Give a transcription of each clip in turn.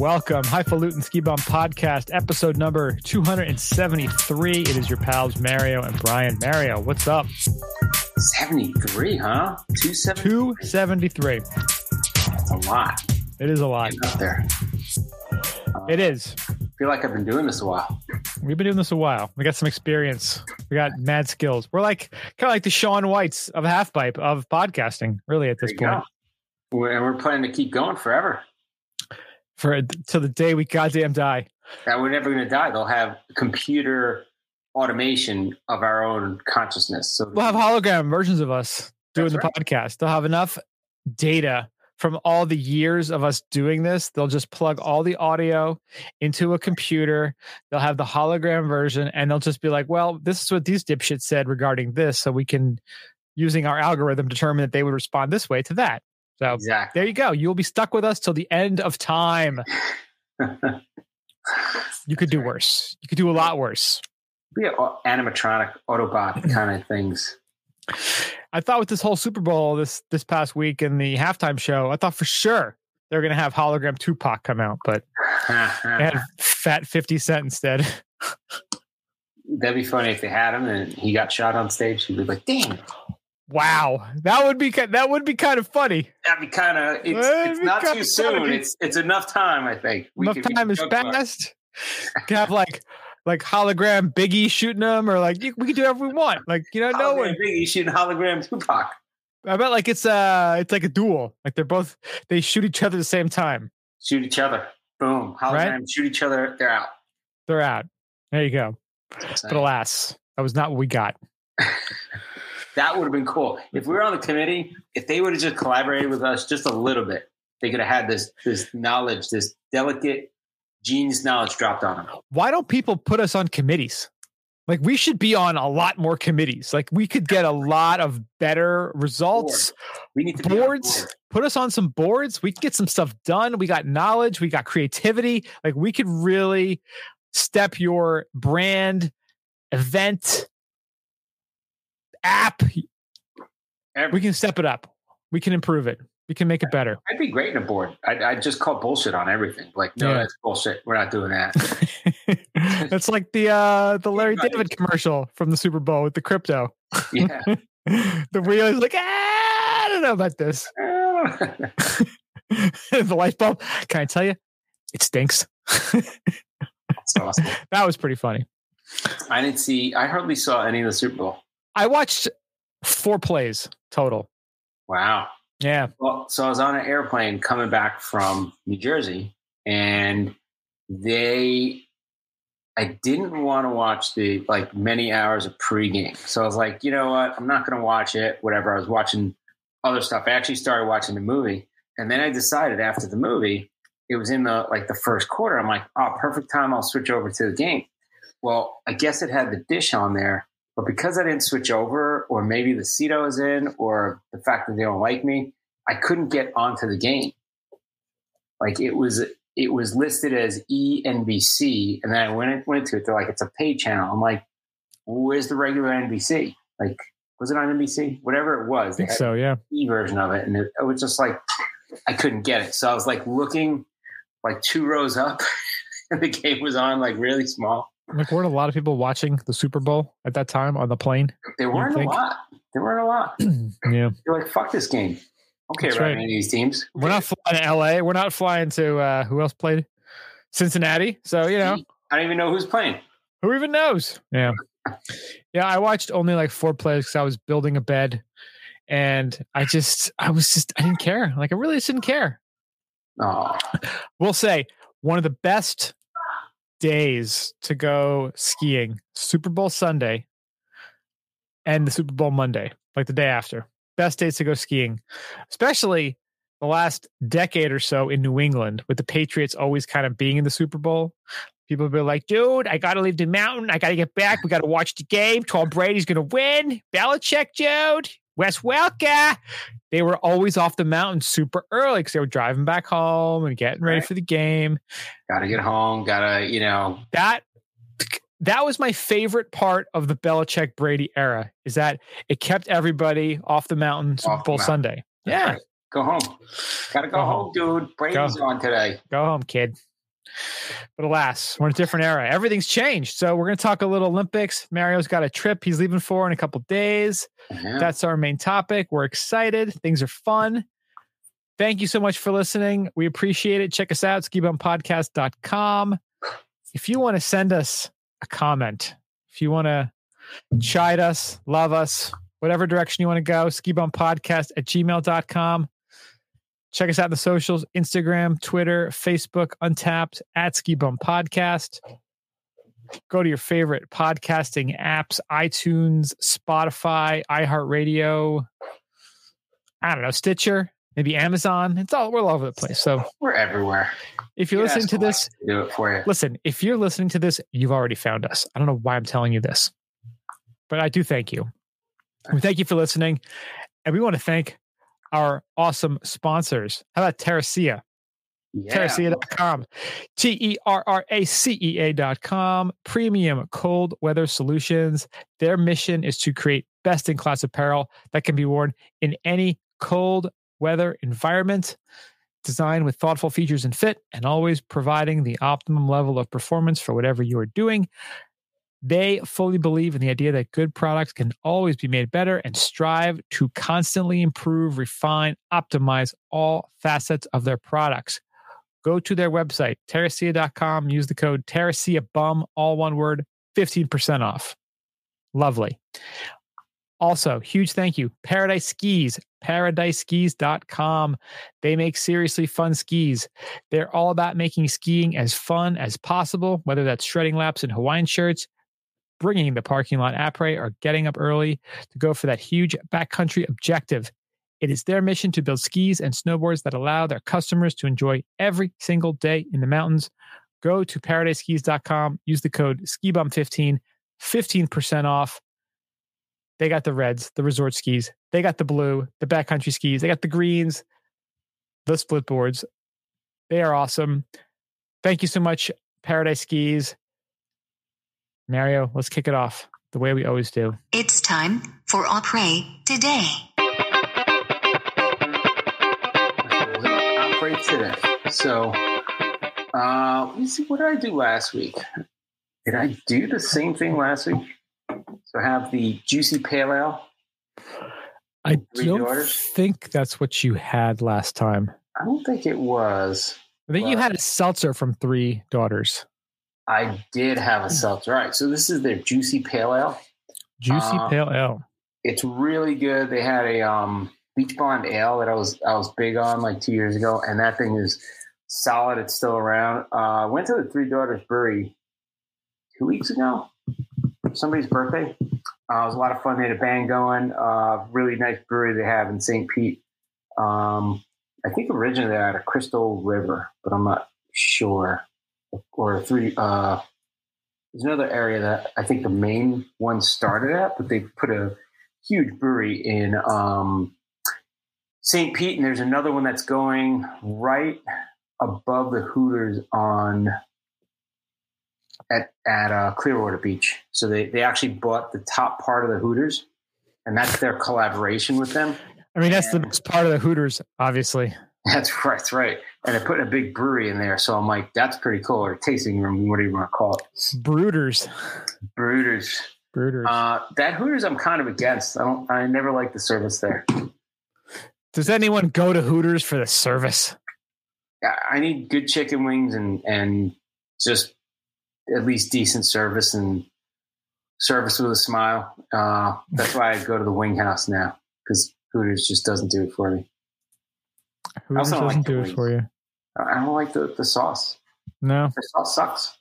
Welcome. Highfalutin Ski Bum Podcast, episode number 273. It is your pals Mario and Brian. Mario, what's up? 73, huh? 273. 273. That's a lot. It is a lot. Getting up there. It is. I feel like I've been doing this a while. We've been doing this a while. We got some experience. We got mad skills. We're like kind of like the Shaun Whites of half pipe of podcasting, really, at this point. go. And we're planning to keep going forever. For till the day we goddamn die. That we're never going to die. They'll have computer automation of our own consciousness. So We'll have hologram versions of us doing the right. podcast. They'll have enough data from all the years of us doing this. They'll just plug all the audio into a computer. They'll have the hologram version and they'll just be like, well, this is what these dipshits said regarding this. So we can, using our algorithm, determine that they would respond this way to that. So exactly. there you go. You'll be stuck with us till the end of time. You could do worse. You could do a lot worse. Be a- animatronic Autobot kind of things. I thought with this whole Super Bowl this this past week and the halftime show, I thought for sure they're gonna have hologram Tupac come out, but they had fat Fifty Cent instead. That'd be funny if they had him and he got shot on stage. He'd be like, "Damn, Wow, that would be that would be kind of funny. that'd be kind of. It's, it's not too soon. It's it's enough time. I think. Enough could- we time is joke about it. fast. You can have like like hologram Biggie shooting them, or like we can do whatever we want. Like you know, no one. Biggie shooting hologram Tupac. I bet like it's uh it's like a duel. Like they're both they shoot each other at the same time. Shoot each other. Boom. Hologram Right? shoot each other. They're out. They're out. There you go. But alas, that was not what we got. that would have been cool. If we were on the committee, if they would have just collaborated with us just a little bit, they could have had this this knowledge, this delicate genius knowledge dropped on them. why don't people put us on committees? Like we should be on a lot more committees. Like we could get a lot of better results. We need to be on Boards, board. put us on some boards. We get some stuff done. We got knowledge, we got creativity. Like we could really step your brand, event, app. Every- We can step it up. We can improve it. We can make it better. I'd be great in a board. I'd, I'd just call bullshit on everything. Like, no, Yeah. that's bullshit. We're not doing that. That's like the uh the Larry. David commercial from the Super Bowl with the crypto. Yeah. the wheel is like, ah, I don't know about this. the light bulb. Can I tell you? It stinks. That's awesome. that was pretty funny. I didn't see. I hardly saw any of the Super Bowl. I watched four plays total. Wow. Yeah. Well, so I was on an airplane coming back from New Jersey, and they, I didn't want to watch the like many hours of pregame. So I was like, you know what? I'm not going to watch it. Whatever. I was watching other stuff. I actually started watching the movie, and then I decided after the movie, it was in the like the first quarter. I'm like, oh, perfect time. I'll switch over to the game. Well, I guess it had the dish on there, but because I didn't switch over, or maybe the seat I was in, or the fact that they don't like me, I couldn't get onto the game. Like it was, it was listed as E ENBC, and then I went went to it. They're like, it's a paid channel. I'm like, where's the regular NBC? Like, was it on NBC? Whatever it was, I they think had so. Yeah. e version of it, and it, it was just like I couldn't get it. So I was like looking like two rows up, and the game was on like really small. Like, weren't a lot of people watching the Super Bowl at that time on the plane? There weren't a lot. There weren't a lot. yeah. You're like, fuck this game. Okay, right. right. Any of these teams. We're not flying to LA. We're not flying to, uh, who else played? Cincinnati. So, you know, I don't even know who's playing. Who even knows? Yeah. Yeah, I watched only like four plays because I was building a bed and I just, I was just, I didn't care. Like, I really just didn't care. Oh, We'll say one of the best days to go skiing Super Bowl Sunday and the Super Bowl Monday, like the day after. Best days to go skiing, especially the last decade or so in New England with the Patriots always kind of being in the Super Bowl. People be like, dude, I got to leave the mountain. I got to get back. We got to watch the game. Tom Brady's going to win. Belichick, dude. Wes Welker. They were always off the mountain super early because they were driving back home and getting ready Right. for the game. gotta get home. Gotta, you know, That that was my favorite part of the Belichick Brady era. Is that it kept everybody off the mountain Off the Bowl. Sunday. Yeah, go home. Gotta go, Go home, dude. Brady's Go. on today. go home, kid. But alas, we're in a different era. Everything's changed. So we're going to talk a little Olympics. Mario's got a trip he's leaving for in a couple days. That's our main topic. We're excited. Things are fun. Thank you so much for listening. We appreciate it. Check us out, skibumpodcast.com. If you want to send us a comment, if you want to chide us, love us, whatever direction you want to go, skibumpodcast at gmail.com. Check us out on the socials Instagram, Twitter, Facebook, Untappd, at Ski Bum Podcast. Go to your favorite podcasting apps iTunes, Spotify, iHeartRadio, I don't know, Stitcher, maybe Amazon. It's all, we're all over the place. So We're everywhere. if you're You listening to this, to do it for you. listen, if you're listening to this, you've already found us. I don't know why I'm telling you this, but I do thank you. We thank you for listening. And we want to thank our awesome sponsors. How about Terracea? Yeah. Terracea.com. T E R R A C E A.com. Premium cold weather solutions. Their mission is to create best in class apparel that can be worn in any cold weather environment. Designed with thoughtful features and fit, and always providing the optimum level of performance for whatever you are doing. They fully believe in the idea that good products can always be made better and strive to constantly improve, refine, optimize all facets of their products. Go to their website, terracea.com, use the code TerraceaBum, all one word, 15% off. Lovely. Also, huge thank you, Paradise Skis, paradiseskis.com. They make seriously fun skis. They're all about making skiing as fun as possible, whether that's shredding laps in Hawaiian shirts, bringing the parking lot après, or getting up early to go for that huge backcountry objective. It is their mission to build skis and snowboards that allow their customers to enjoy every single day in the mountains. Go to paradiseskis.com, use the code SKIBUM15, 15% off. They got the reds, the resort skis. They got the blue, the backcountry skis. They got the greens, the split boards. They are awesome. Thank you so much, Paradise Skis. Mario, let's kick it off the way we always do. It's time for Après today. Operate today. So, uh, let me see. What did I do last week? Did I do the same thing last week? So, I have the juicy pale ale. I don't daughters? think that's what you had last time. I don't think it was. I think you had a seltzer from Three Daughters. I did have a seltzer. All right. So, this is their juicy pale ale. Juicy Uh, Pale Ale. It's really good. They had a um, Beach Blonde ale that I was I was big on like two years ago, and that thing is solid. It's still around. Uh, went to the Three Daughters Brewery two weeks ago. Somebody's birthday. Uh, it was a lot of fun. They had a band going. Uh, really nice brewery they have in St. Pete. Um, I think originally they had a Crystal River, but I'm not sure. Or three. Uh, there's another area that I think the main one started at, but they put a huge brewery in um, St. Pete, and there's another one that's going right above the Hooters on at at uh, Clearwater Beach. So they they actually bought the top part of the Hooters, and that's their collaboration with them. I mean, that's the best part of the Hooters, obviously. That's right, that's right. And they're putting a big brewery in there, so I'm like, that's pretty cool. Or tasting room, whatever you want to call it. Brooders. Brooders. Brooders. Uh, that Hooters, I'm kind of against. I don't. I never like the service there. Does anyone go to Hooters for the service? I- I need good chicken wings and and just at least decent service and service with a smile. Uh, that's why I go to the Wing House now because Hooters just doesn't do it for me. Also doesn't like do it for you. I don't like the, the sauce. No. The sauce sucks.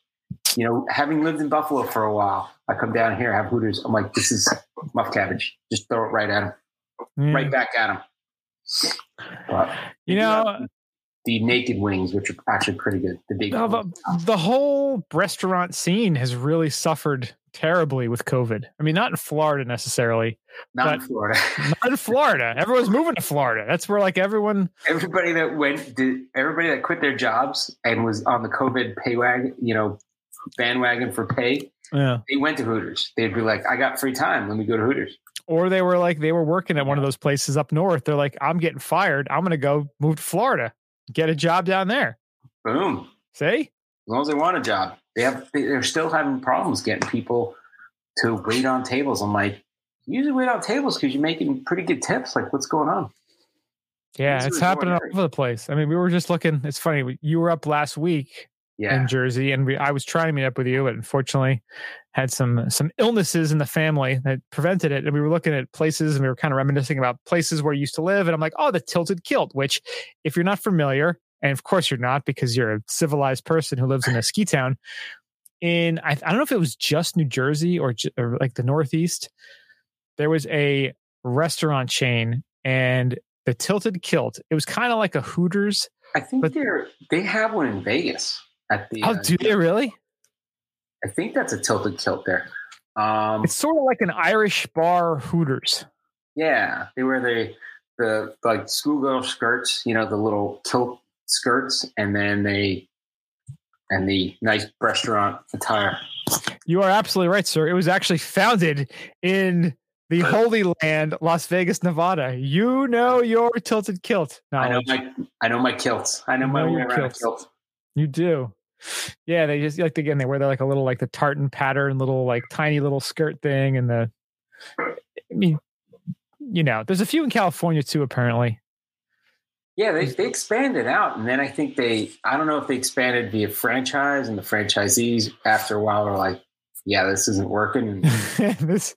You know, having lived in Buffalo for a while, I come down here have Hooters. I'm like, this is muff cabbage. Just throw it right at Yeah. right back at them. But You know, uh, the naked wings, which are actually pretty good. The big no, the, the whole restaurant scene has really suffered terribly with COVID. I mean, not in Florida necessarily, not in Florida. not in Florida. Everyone's moving to Florida. That's where like everyone. everybody that went did everybody that quit their jobs and was on the COVID pay wagon, you know, bandwagon for pay, Yeah. they went to Hooters. They'd be like, I got free time. Let me go to Hooters. Or they were like they were working at one of those places up north. They're like, I'm getting fired. I'm going to go move to Florida, get a job down there. Boom. See, As long as they want a job. They have they're still having problems getting people to wait on tables. I'm like, usually wait on tables because you're making pretty good tips. Like, what's going on? Yeah, It's it's happening all over the place. I mean, we were just looking. It's funny. You were up last week Yeah. in Jersey, and we, I was trying to meet up with you, but unfortunately, had some some illnesses in the family that prevented it. And we were looking at places, and we were kind of reminiscing about places where you used to live. And I'm like, oh, the Tilted Kilt. Which, if you're not familiar, and of course you're not, because you're a civilized person who lives in a ski town. In I, I don't know if it was just New Jersey or, or like the Northeast. There was a restaurant chain, and the Tilted Kilt. It was kind of like a Hooters. I think but- they're they have one in Vegas at the. Oh, uh, do they really? I think that's a tilted kilt there. Um, It's sort of like an Irish bar Hooters. yeah, they wear the the like schoolgirl skirts, you know, the little kilt skirts, and then they and the nice restaurant attire. You are absolutely right, sir. It was actually founded in the Holy Land, Las Vegas, Nevada. You know your tilted kilt I know my I know my kilts. I know my Know way around kilts. kilt. You do. Yeah, they just like again they wear the, like a little like the tartan pattern, little like tiny little skirt thing, and the. I mean, you know, there's a few in California too. Apparently, Yeah, they, they expanded out, and then I think they I don't know if they expanded via franchise, and the franchisees after a while were like, "Yeah, this isn't working." And this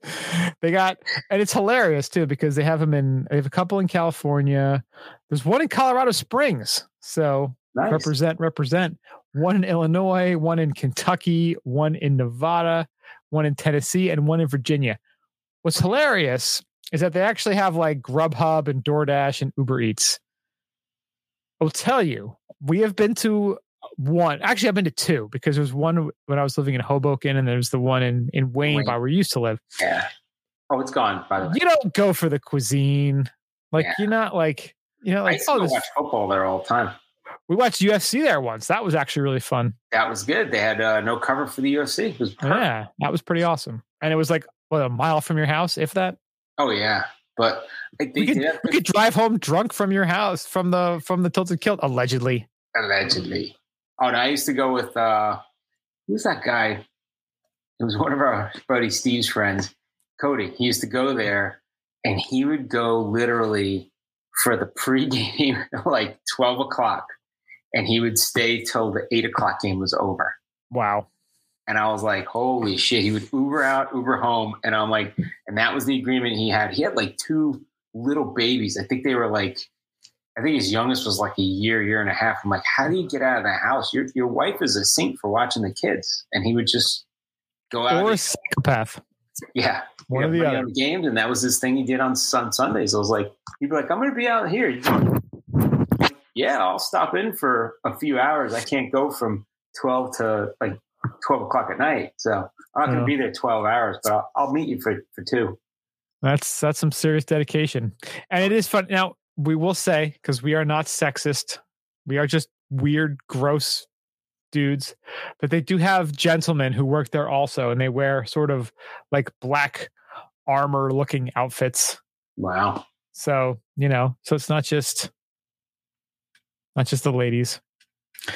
they got and it's hilarious too because they have them in they have a couple in California. There's one in Colorado Springs. So nice. represent represent one in Illinois, one in Kentucky, one in Nevada, one in Tennessee, and one in Virginia. What's hilarious is that they actually have like Grubhub and DoorDash and Uber Eats. I'll tell you, we have been to one. Actually, I've been to two because there was one when I was living in Hoboken, and there's the one in in Wayne, Wayne. by where we used to live. Yeah. Oh, it's gone. By the way, You don't go for the cuisine, like Yeah. you're not like you know I like used oh go this, watch football there all the time. we watched UFC there once. That was actually really fun. That was good. They had uh, no cover for the UFC. It was perfect. Yeah, that was pretty awesome. And it was like what a mile from your house, if that. Oh yeah, but I We could, we could drive home drunk from your house from the from the tilted kilt allegedly. allegedly. Oh, and I used to go with uh, who's that guy? It was one of our buddy Steve's friends, Cody. He used to go there, and he would go literally for the pregame like twelve o'clock, and he would stay till the eight o'clock game was over. Wow. And I was like, holy shit. He would Uber out, Uber home. And I'm like, and that was the agreement he had. He had like two little babies. I think they were like, I think his youngest was like a year, year and a half. I'm like, how do you get out of the house? Your your wife is a saint for watching the kids. And he would just go out. Or a psychopath. yeah. One of the other. games. And that was his thing he did on, on Sundays. I was like, he'd be like, I'm going to be out here. Yeah, I'll stop in for a few hours. I can't go from 12 to like 12 o'clock at night. So I'm not going to Oh. be there 12 hours, but I'll, I'll meet you for, for two. That's that's some serious dedication. And it is fun. Now, we will say, because we are not sexist, we are just weird, gross dudes, but they do have gentlemen who work there also, and they wear sort of like black armor looking outfits. Wow. So, you know, so it's not just not just the ladies.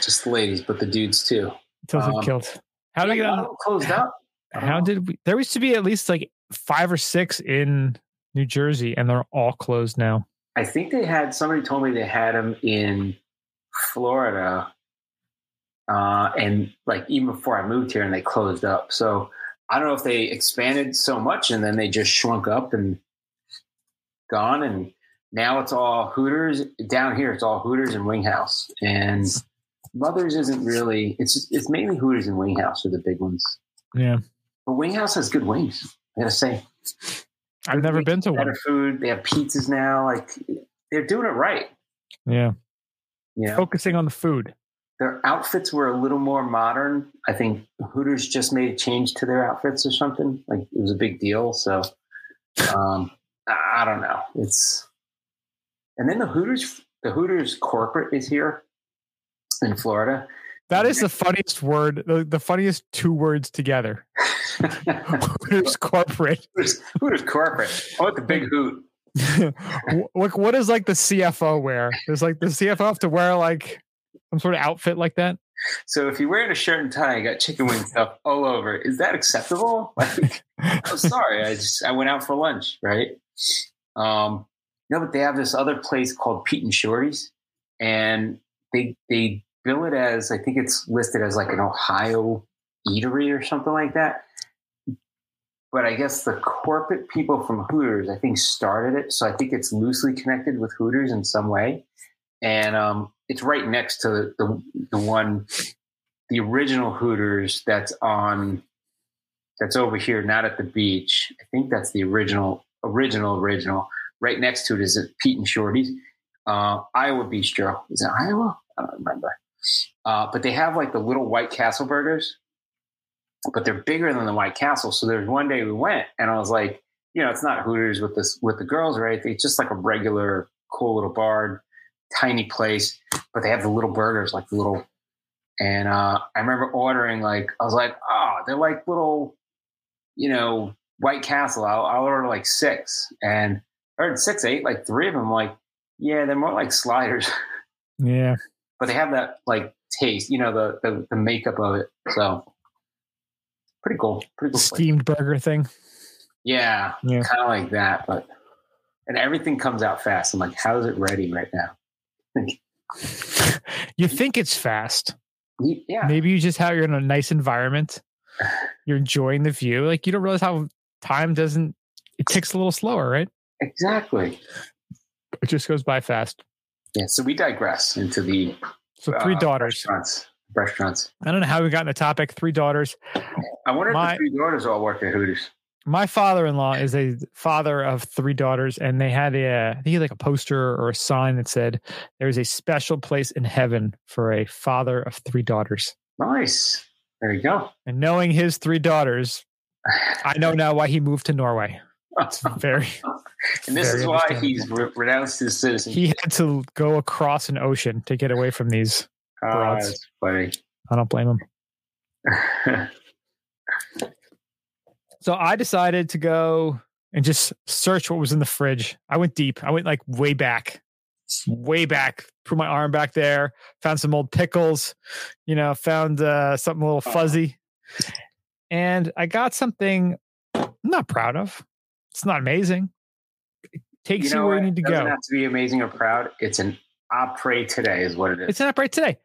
Just the ladies, but the dudes too. Tilted Um, killed. How did we get Yeah, on? closed up? How did we? There used to be at least like five or six in New Jersey, and they're all closed now. I think they had somebody told me they had them in Florida, uh, and like even before I moved here, and they closed up. So I don't know if they expanded so much and then they just shrunk up and gone, and now it's all Hooters down here. It's all Hooters and Wing House, and Mothers isn't really. It's it's mainly Hooters and Wing House are the big ones. Yeah, But Wing House has good wings. I gotta say, I've never been to better one. food. They have pizzas now. Like they're doing it right. Yeah, yeah. focusing on the food. their outfits were a little more modern. I think Hooters just made a change to their outfits or something. Like it was a big deal. So um, I I don't know. It's and then the Hooters, the Hooters corporate is here in Florida. That is the funniest word. The, the funniest two words together. Hooters corporate. Hooters, Hooters corporate. I want the big hoot. what what is like the CFO wear? There's like the CFO have to wear like some sort of outfit like that. So if you're wearing a shirt and tie, you got chicken wing stuff all over. Is that acceptable? Like, oh, sorry, I just I went out for lunch, right? Um, no, but they have this other place called Pete and Shorty's, and they they bill it as I think it's listed as like an Ohio eatery or something like that. But I guess the corporate people from Hooters, I think, started it, so I think it's loosely connected with Hooters in some way, and um, it's right next to the the one, the original Hooters that's on, that's over here, not at the beach. I think that's the original, original, original. Right next to it is Pete and Shorty's, uh, Iowa Bistro. Is it Iowa? I don't remember. Uh, but they have like the little White Castle burgers, but they're bigger than the White Castle. So there's one day we went, and I was like, you know, it's not Hooters with this with the girls, right? It's just like a regular cool little bar, tiny place, but they have the little burgers, like the little. And uh, I remember ordering like I was like, oh, they're like little, you know, White Castle. I'll, I'll order like six, and I ordered six, eight, like three of them. Like, yeah, they're more like sliders. Yeah. But they have that like taste, you know, the the, the makeup of it. So pretty cool. Pretty cool. place. Steamed burger thing. Yeah, Yeah. kind of like that. But and everything comes out fast. I'm like, how is it ready right now? You think it's fast. Yeah, Maybe you just have you're in a nice environment. You're enjoying the view. Like you don't realize how time doesn't it ticks a little slower, right? exactly. It just goes by fast. Yeah. So we digress into the So three uh, daughters. restaurants. Restaurants. I don't know how we got in the topic. Three daughters. I wonder if My- the three daughters all work at Hooters. My father-in-law is a father of three daughters, and they had a I think he had like a poster or a sign that said there's a special place in heaven for a father of three daughters. Nice. There you go. And knowing his three daughters, I know now why he moved to Norway. It's very and this very is why he's re- renounced his citizenship. he had to go across an ocean to get away from these. Ah, broads. that's funny. I don't blame him. So I decided to go and just search what was in the fridge. I went deep. I went like way back, way back. Put my arm back there. Found some old pickles. You know, found uh, something a little Oh. fuzzy, and I got something I'm not proud of. It's not amazing. It takes you, where what? you need to It doesn't go. have to be amazing or proud. It's an après today, is what it is. It's an right today.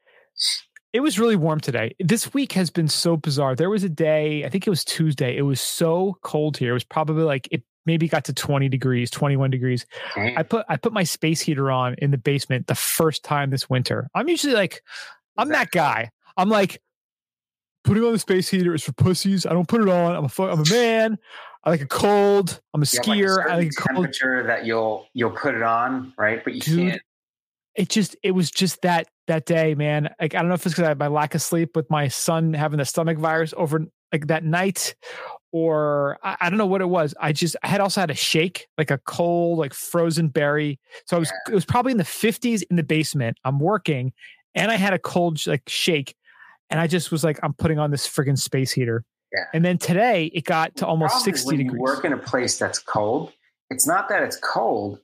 It was really warm today. This week has been so bizarre. There was a day, I think it was Tuesday. It was so cold here. It was probably like it maybe got to 20 degrees, 21 degrees. Damn. I put I put my space heater on in the basement the first time this winter. I'm usually like I'm that guy. I'm like putting on the space heater is for pussies. I don't put it on. I'm a fu- I'm a man. I like a cold. I'm a You have, like, a skier. I like it cold. temperature that you'll you'll put it on, right? But you Dude, can't. it just it was just that that day man like i don't know if it's because i had my lack of sleep with my son having the stomach virus over like that night or I, I don't know what it was i just i had also had a shake like a cold like frozen berry so i was it was probably in the 50s in the basement i'm working and i had a cold like shake and i just was like i'm putting on this friggin' space heater Yeah. and then today it got to almost problem 60 when degrees You work in a place that's cold. It's not that it's cold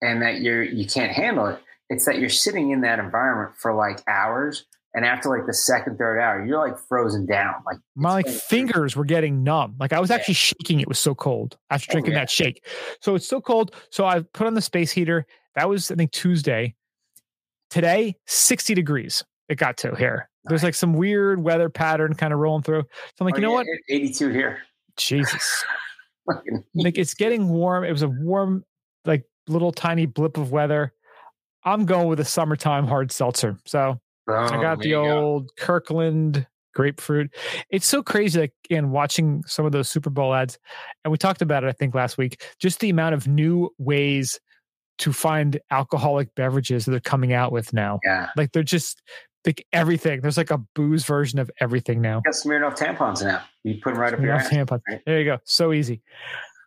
and that you're you can't handle it. It's that you're sitting in that environment for like hours, and after like the second, third hour, you're like frozen down. Like my like fingers were getting numb. Like I was Yeah. actually shaking. It was so cold after Oh, drinking yeah. that shake. So it's so cold. So I put on the space heater. That was I think Tuesday. Today, 60 degrees. It got to here. There's like some weird weather pattern kind of rolling through. So I'm like, Oh, you know yeah, what? 82 here. Jesus. Like it's getting warm. It was a warm, like little tiny blip of weather. I'm going with a summertime hard seltzer. So I oh, got the you go. old Kirkland grapefruit. It's so crazy, like in watching some of those Super Bowl ads, and we talked about it, I think, last week. Just the amount of new ways to find alcoholic beverages that they're coming out with now. Yeah. Like they're just like everything. There's like a booze version of everything now. Got Smirnoff tampons now. You put them right up You your ass. tampons. right? There you go. So easy.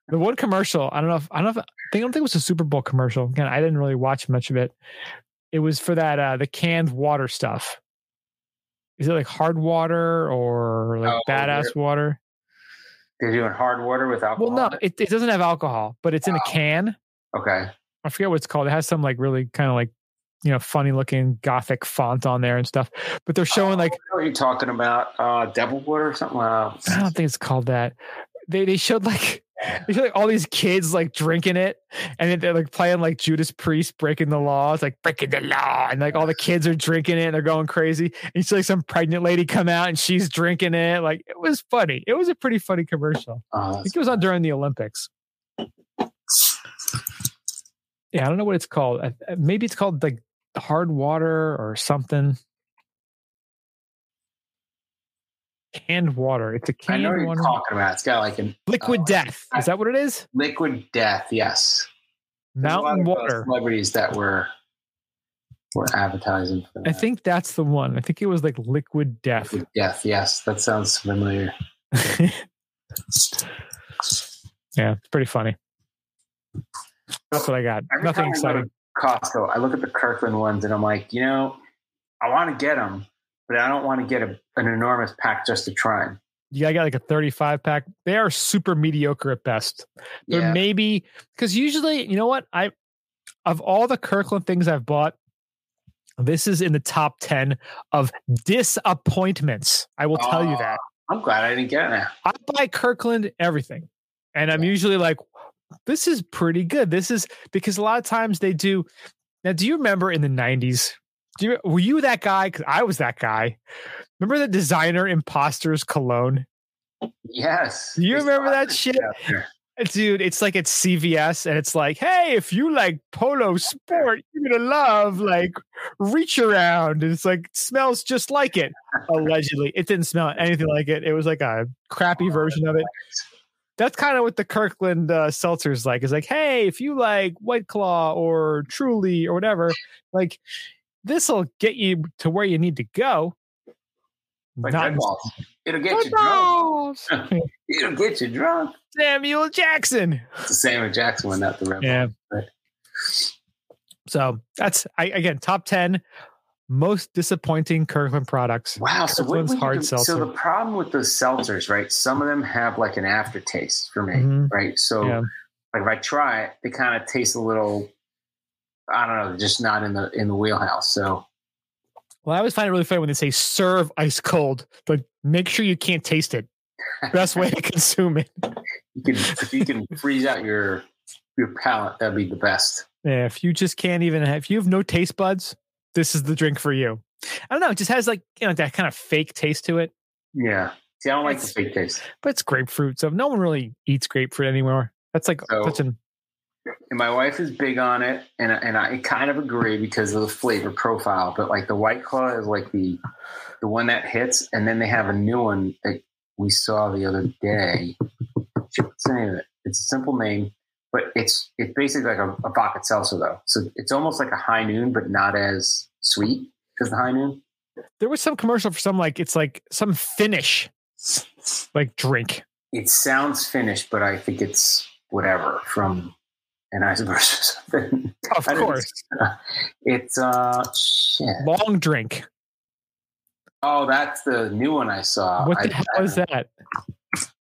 The one commercial, I don't know if I don't know if I think I don't think it was a Super Bowl commercial. Again, I didn't really watch much of it. It was for that uh the canned water stuff. Is it like hard water or like Oh, badass water? They're doing hard water with alcohol. Well, no, it? it, doesn't have alcohol, but it's in a Oh. can. Okay. I forget what it's called. It has some like really kind of like you know, funny looking gothic font on there and stuff. But they're showing like Oh, what are you talking about? Uh, Devil Wood or something? Uh, I don't think it's called that. They they showed like they showed like all these kids like drinking it, and then they're like playing like Judas Priest breaking the law. It's like breaking the law, and like all the kids are drinking it and they're going crazy. And you see like some pregnant lady come out and she's drinking it. Like it was funny. It was a pretty funny commercial. oh, I think it was on during the Olympics. Yeah, I don't know what it's called. Maybe it's called like hard water or something. Canned water. It's a I know canned what you're talking about. It's got like a Liquid Oh, death. Is that what it is? liquid death. Yes. There's Mountain uh, water. celebrities that were were advertising for I think that's the one. I think it was like liquid death. Liquid death. Yes, that sounds familiar. yeah, it's pretty funny. That's what I got. Every Nothing time I go to exciting. Costco. I look at the Kirkland ones and I'm like, you know, I want to get them, but I don't want to get a, an enormous pack just to try them. Yeah, I got like a 35 pack. They are super mediocre at best. They're Yeah. maybe because usually, you know what? I of all the Kirkland things I've bought, this is in the top 10 of disappointments. I will tell you that. I'm glad I didn't get it. I buy Kirkland everything. And I'm usually like, this is pretty good. This is because a lot of times they do. Now, do you remember in the 90s? Do you, were you that guy? Because I was that guy. Remember the designer imposters cologne? Yes. Do you remember that shit? out. Eh, dude, it's like it's CVS and it's like, hey, if you like polo sport, you're gonna love like reach around. And it's like smells just like it. Allegedly. It didn't smell anything like it. It was like a crappy version of it. That's kind of what the Kirkland uh, seltzer's like. It's like, hey, if you like White Claw or Truly or whatever, like this'll get you to where you need to go. Like Not Red Balls. It'll get Red you drunk. It'll get you drunk. Samuel Jackson. It's the Samuel Jackson one, not the Red Yeah. Balls. Right. So that's I again top ten most disappointing Kirkland products. Wow. So Kirkland's hard do- seltzer. So the problem with those seltzers, right? Some of them have like an aftertaste for me, Mhm. right? So Yeah. like if I try it, they kind of taste a little. I don't know, just not in the in the wheelhouse. So Well, I always find it really funny when they say serve ice cold. but make sure you can't taste it. Best way to consume it. you can if you can freeze out your your palate, that'd be the best. Yeah, if you just can't even have, if you have no taste buds, this is the drink for you. I don't know. It just has like you know that kind of fake taste to it, Yeah. See, I don't like the fake taste. but it's grapefruit, so no one really eats grapefruit anymore. That's like So- such an And my wife is big on it, and and I kind of agree because of the flavor profile. But like the White Claw is like the the one that hits, and then they have a new one that we saw the other day. What's the name of it? It's a simple name, but it's it's basically like a, a vodka seltzer though. So it's almost like a high noon, but not as sweet as the high noon. there was some commercial for some like it's like some Finnish like drink. It sounds finished, but I think it's whatever from an iceberg or something. Of course, It's uh shit. long drink. Oh, that's the new one I saw. What I- hell I- is that?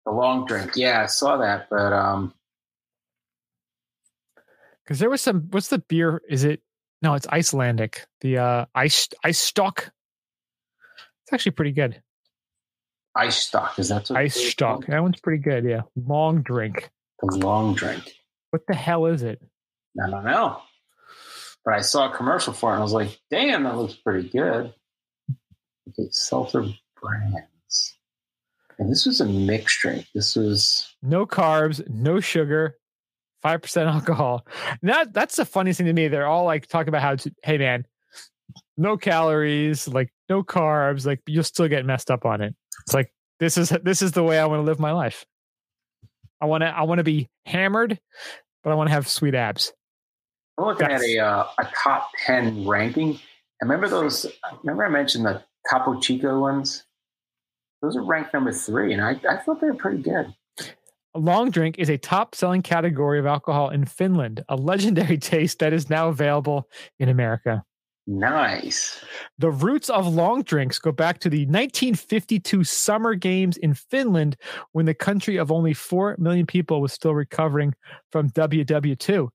The long drink. Yeah, I saw that, but um, Because there was some. What's the beer? Is it? No, it's Icelandic. The uh, ice Einstök. It's actually pretty good. Einstök. Is that Einstök. That one's pretty good. Yeah, long drink. The long drink. What the hell is it? I don't know, but I saw a commercial for it, and I was like, "Damn, that looks pretty good." Okay, seltzer brands, and this was a mixed drink. This was No carbs, no sugar, five percent alcohol. And that that's the funniest thing to me. They're all like talking about how to. Hey man, no calories, like no carbs, like you'll still get messed up on it. It's like this is this is the way I want to live my life. I want to I want to be hammered, but I want to have sweet abs. I'm looking That's- at a uh, a top ten ranking. Remember those? Remember I mentioned the Topo Chico ones. Those are ranked number three, and I, I thought they were pretty good. A long drink is a top selling category of alcohol in Finland, a legendary taste that is now available in America. Nice. The roots of long drinks go back to the 1952 Summer Games in Finland when the country of only 4 million people was still recovering from WW2.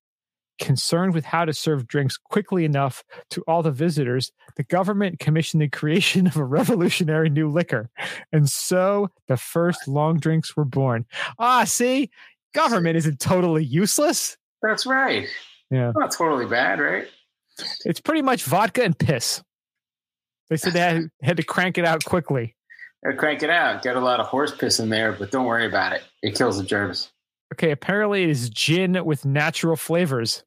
Concerned with how to serve drinks quickly enough to all the visitors, the government commissioned the creation of a revolutionary new liquor. And so the first long drinks were born. Ah, see, government isn't totally useless. That's right. Yeah. Not totally bad, right? It's pretty much vodka and piss. They said they had, had to crank it out quickly. Or crank it out. Get a lot of horse piss in there, but don't worry about it. It kills the germs. Okay, apparently it is gin with natural flavors.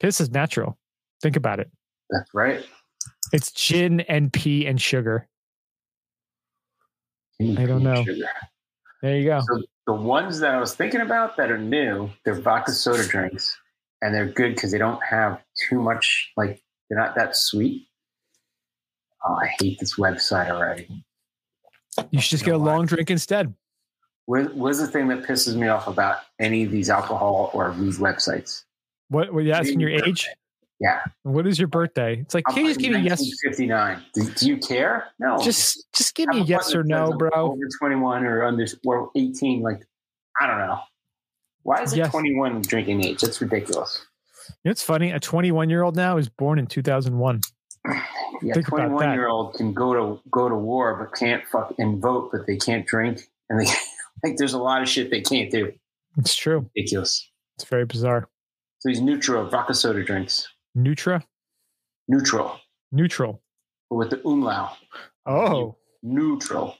Piss is natural. Think about it. That's right. It's gin and pea and sugar. I don't know. Sugar. There you go. So the ones that I was thinking about that are new, they're vodka soda drinks, and they're good because they don't have too much. Like they're not that sweet. Oh, I hate this website already. You should just get a long drink instead. What, what's the thing that pisses me off about any of these alcohol or these websites? What were you asking your age? Yeah. What is your birthday? It's like, I'm can you just give me yes? 1959. Do, do you care? No. Just just give me yes or no, bro. Over 21 or under or 18. Like, I don't know. Why is it Yes. 21 drinking age? That's ridiculous. You know, It's funny. A 21 year old now is born in 2001. Yeah, Think about 21 that. year old can go to go to war but can't fuck and vote, but they can't drink. And they like there's a lot of shit they can't do. It's true. Ridiculous. It's very bizarre. These Nütrl vodka soda drinks. Nutra, Nütrl. Nütrl. But with the umlaut. Oh, Nütrl.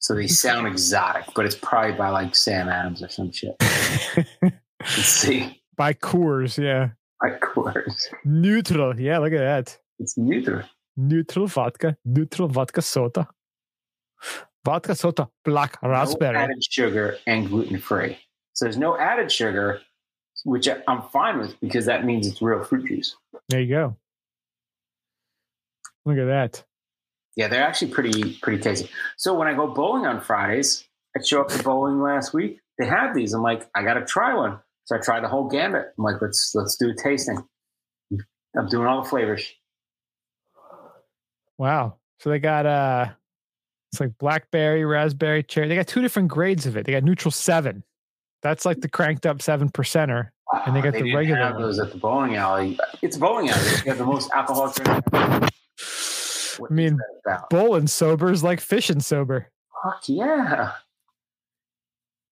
So they sound exotic, but it's probably by like Sam Adams or some shit. Let's see. by Coors. Yeah, By Coors. Nütrl. Yeah, look at that. It's Nütrl. Nütrl vodka, Nütrl vodka soda. Vodka soda, black No raspberry. added sugar and gluten free. So there's no added sugar, which I'm fine with because that means it's real fruit juice. There you go. Look at that. Yeah, they're actually pretty pretty tasty. So when I go bowling on Fridays, I show up to bowling last week. They have these. I'm like, I got to try one. So I try the whole gamut. I'm like, let's let's do a tasting. I'm doing all the flavors. Wow. So they got uh it's like blackberry, raspberry, cherry. They got two different grades of it. They got Nütrl seven. That's like the cranked up seven percenter. And they ah, got the regular have those at the bowling alley. It's bowling alley. They have the most alcohol drink. What I mean, is that about? Bowling sober is like fishing sober. Fuck yeah.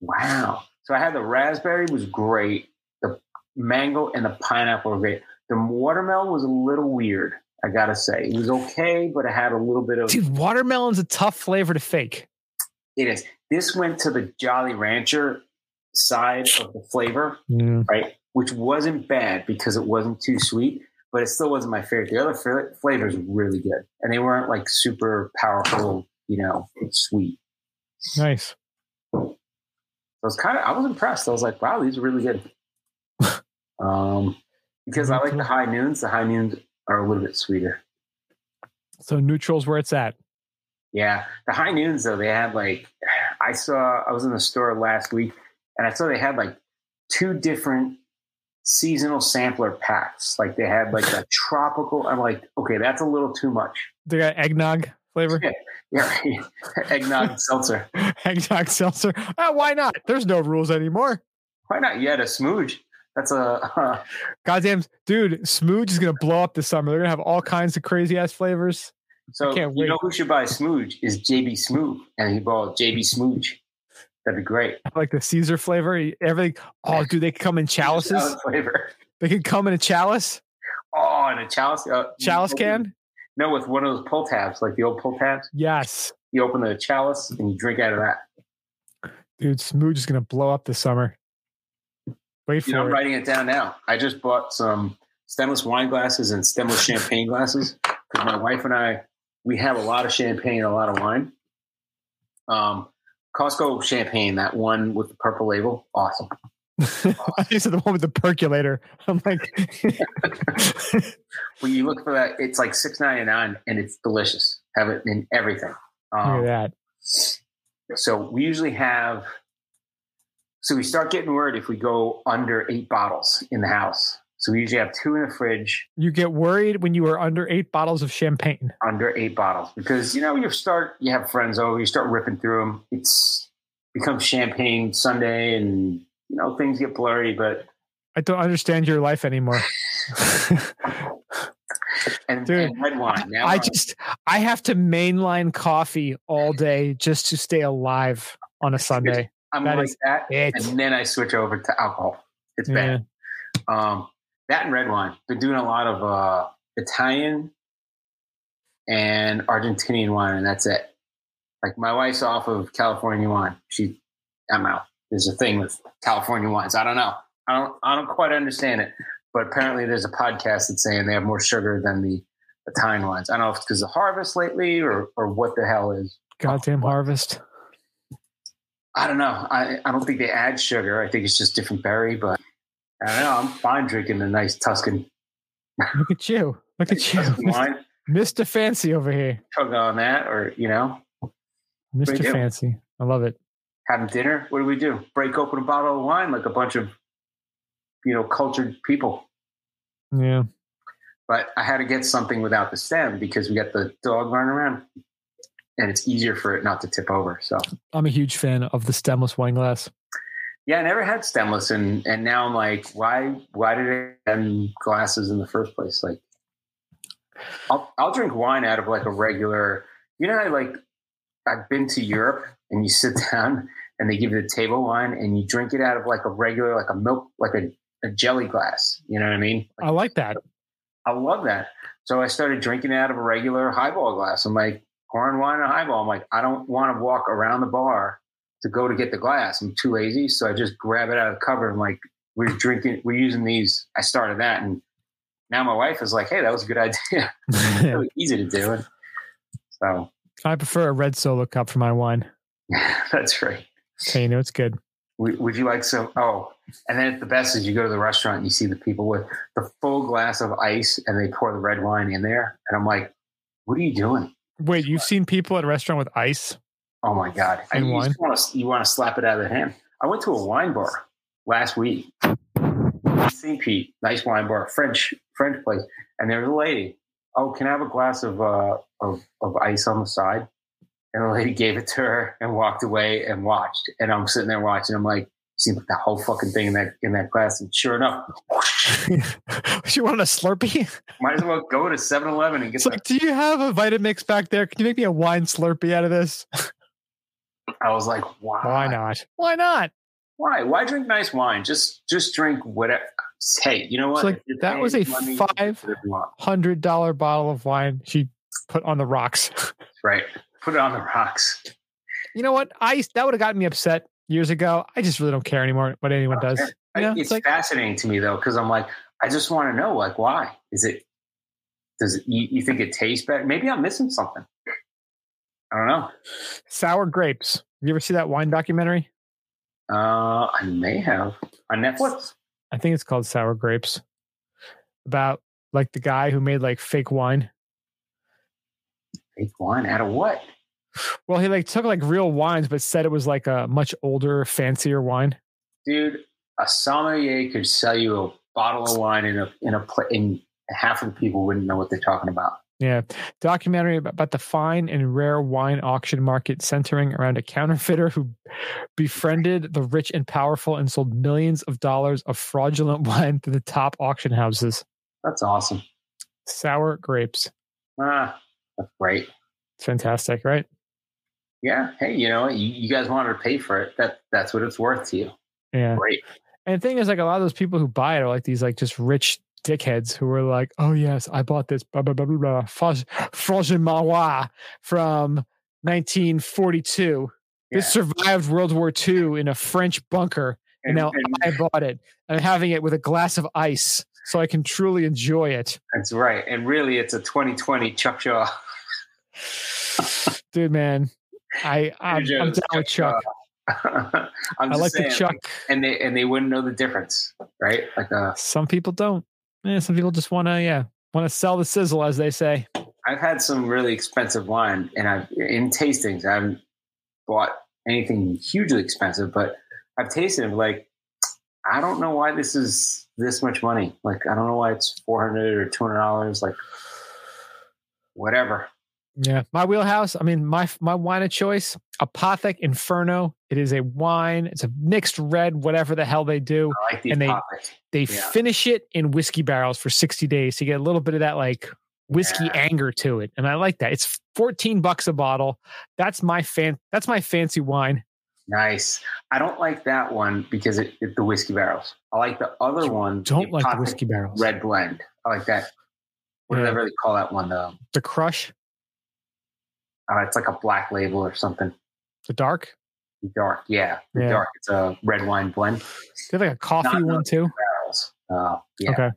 Wow. So I had the raspberry was great. The mango and the pineapple were great. The watermelon was a little weird, I gotta say. It was okay, but it had a little bit of Dude, watermelon's a tough flavor to fake. it is. This went to the Jolly Rancher side of the flavor, Yeah. right? Which wasn't bad because it wasn't too sweet, but it still wasn't my favorite. The other fla- flavors were really good. And they weren't like super powerful, you know, sweet. Nice. I was kind of I was impressed. I was like, wow, these are really good. um, because I like the high noons. The high noons are a little bit sweeter. So Nütrl's where it's at. Yeah, the high noons though they had like I saw I was in the store last week and I saw they had like two different seasonal sampler packs. Like they had like a tropical. I'm like, okay, that's a little too much. They got eggnog flavor. Yeah, right. eggnog seltzer. eggnog seltzer. Ah, why not? There's no rules anymore. Why not? You had a Smooj. That's a Goddamn, dude, Smooj is gonna blow up this summer. They're gonna have all kinds of crazy ass flavors. So you know who should buy Smooj is JB Smoove, and he bought JB Smoove. That'd be great. Like the Caesar flavor, everything. Oh, do they come in chalices. Flavor. They can come in a chalice, Oh, in a chalice. Uh, chalice can. No, with one of those pull tabs, like the old pull tabs. Yes, You open the chalice and you drink out of that. dude, Smooj is gonna blow up this summer. Wait You know, I'm writing it down now. I just bought some stemless wine glasses and stemless champagne glasses because my wife and I we have a lot of champagne and a lot of wine. Um, Costco champagne, that one with the purple label, awesome. I just said the one with the percolator. I'm like, When you look for that, it's like six ninety nine and it's delicious. Have it in everything. Um, at that. So we usually have. So we start getting worried if we go under eight bottles in the house. So we usually have two in the fridge, You get worried when you are under eight bottles of champagne. under eight bottles, because you know you start, you have friends over, you start ripping through them. It's becomes champagne Sunday, and you know things get blurry, but I don't understand your life anymore. and, Dude, and red wine. Now I I'm- just I have to mainline coffee all day just to stay alive on a Sunday. I'm that like that, it. and then I switch over to alcohol. It's Yeah. bad. Um, that and red wine. Been doing a lot of uh, Italian and Argentinian wine, and that's it. Like my wife's off of California wine. She, I'm out. There's a thing with California wines. I don't know. I don't. I don't quite understand it. But apparently, there's a podcast that's saying they have more sugar than the Italian wines. I don't know if it's because of harvest lately or or what the hell is. Goddamn harvest. I don't know. I, I don't think they add sugar. I think it's just different berry, but I know. I'm fine drinking a nice Tuscan, Look at you. Look at you. Wine. Mr. Fancy over here. Chug on that, or you know, Mr. Fancy. I love it. having dinner. What do we do? Break open a bottle of wine like a bunch of you know cultured people. Yeah. But I had to get something without the stem because we got the dog running around, and it's easier for it not to tip over. So I'm a huge fan of the stemless wine glass. Yeah, I never had stemless, and and now I'm like, why why did I have glasses in the first place? Like, I'll I'll drink wine out of like a regular. You know, I like I've been to Europe, and you sit down and they give you the table wine, and you drink it out of like a regular, like a milk, like a, a jelly glass. You know what I mean? I like that. I love that. So I started drinking out of a regular highball glass. I'm like, pouring wine in a highball. I'm like, I don't want to walk around the bar to go to get the glass. I'm too lazy. So I just grab it out of the cupboard. I'm like, we're drinking, we're using these. I started that. And now my wife is like, hey, that was a good idea. really easy to do. And so I prefer a red solo cup for my wine. that's right. So you know it's good. Would would you like some? Oh, and then the best is you go to the restaurant and you see the people with the full glass of ice and they pour the red wine in there. And I'm like, what are you doing? Wait, you've seen people at a restaurant with ice? Oh my god! And you wine? want to you want to slap it out of the hand. I went to a wine bar last week, St. Pete, nice wine bar, French French place, and there was a lady. Oh, can I have a glass of uh, of of ice on the side? And the lady gave it to her and walked away and watched. And I'm sitting there watching. I'm like, see the whole fucking thing in that in that glass. And sure enough, she wanted a Slurpee? might as well go to 7-Eleven and get. It's like, do you have a Vitamix back there? Can you make me a wine Slurpee out of this? The, I was like, why? Why not? Why not? Why? Why drink nice wine? Just just drink whatever. Hey, you know what? It's like, that was a paying money, five- whatever you want. Hundred dollar bottle of wine she put on the rocks. Right. Put it on the rocks. you know what? I that would have gotten me upset years ago. I just really don't care anymore what anyone I don't does. You know, it's it's like- fascinating to me though, because I'm like, I just want to know, like, why is it? Does it, you, you think it tastes better? Maybe I'm missing something. I don't know. Sour grapes. You ever see that wine documentary? Uh, I may have on Netflix. I think it's called Sour Grapes. About like the guy who made like fake wine. Fake wine out of what? Well, he like took like real wines, but said it was like a much older, fancier wine. Dude, a sommelier could sell you a bottle of wine in a in a and half of the people wouldn't know what they're talking about. Yeah, documentary about the fine and rare wine auction market centering around a counterfeiter who befriended the rich and powerful and sold millions of dollars of fraudulent wine to the top auction houses. That's awesome. Sour grapes. Ah, that's great. It's fantastic, right? Yeah. Hey, you know, you, you guys wanted to pay for it. That that's what it's worth to you. Yeah. Great. And the thing is, like a lot of those people who buy it are like these like just rich dickheads who were like, "Oh yes, I bought this blah blah blah blah blah Marois from 1942. This survived World War II in a French bunker, and, now I bought it. I'm having it with a glass of ice, so I can truly enjoy it, That's right. And really, it's a 2020 Chuck Shaw. dude. Man, I I'm, I'm down with Chuck. I'm I like saying, the Chuck. and they and they wouldn't know the difference, right? Like, uh, Some people don't. Yeah, some people just want to, yeah, want to sell the sizzle, as they say. I've had some really expensive wine, and I've in tastings. I haven't bought anything hugely expensive, but I've tasted it. Like, I don't know why this is this much money. Like, I don't know why it's four hundred or two hundred dollars. Like, whatever. Yeah, my wheelhouse. I mean, my my wine of choice, Apothic Inferno. It is a wine. It's a mixed red, whatever the hell they do. I like the And they-. They Yeah. finish it in whiskey barrels for sixty days to get a little bit of that like whiskey Yeah. anger to it, and I like that. It's fourteen bucks a bottle. That's my fan. That's my fancy wine. Nice. I don't like that one because it, it the whiskey barrels. I like the other one. Don't like the whiskey barrels. red blend. I like that. What do Yeah. they really call that one though? The crush, Uh, it's like a black label or something. the dark. Dark, yeah, the Yeah. dark. It's a red wine blend. They have like a coffee Not- one too. Barrels. Uh, yeah. Okay.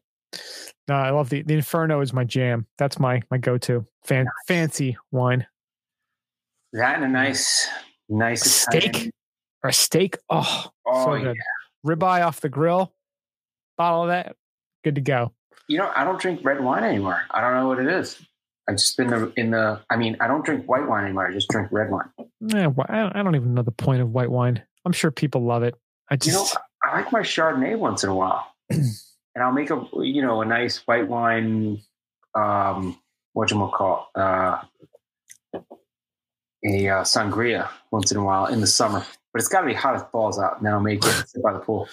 No, I love the the Inferno is my jam. That's my my go to fan fancy wine. That and a nice, nice A steak or a steak. Oh, Oh so yeah. Ribeye off the grill, bottle of that, good to go. You know, I don't drink red wine anymore. I don't know what it is. I just been the, in the. I mean, I don't drink white wine anymore. I just drink red wine. Wh- I don't- even know the point of white wine. I'm sure people love it. I You know, just I like my Chardonnay once in a while, and I'll make a you know a nice white wine. Um, what you call uh, a uh, sangria once in a while in the summer, but it's got to be hot as balls out. And then I'll make it sit by the pool.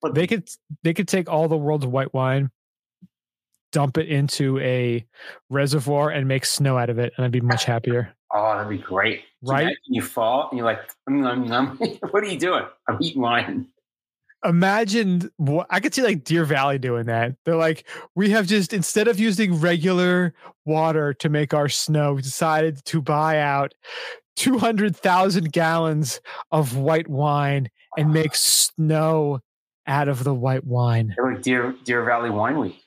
But they could they could take all the world's white wine, dump it into a reservoir, and make snow out of it, and I'd be much happier. oh, that'd be great, Right? And you fall and you're like, "Mm, mm, mm." what are you doing? I'm eating wine. imagine what I could see like Deer Valley doing that. They're like, we have just instead of using regular water to make our snow, we decided to buy out 200,000 gallons of white wine and make snow out of the white wine. They're like Deer Deer Valley Wine Week,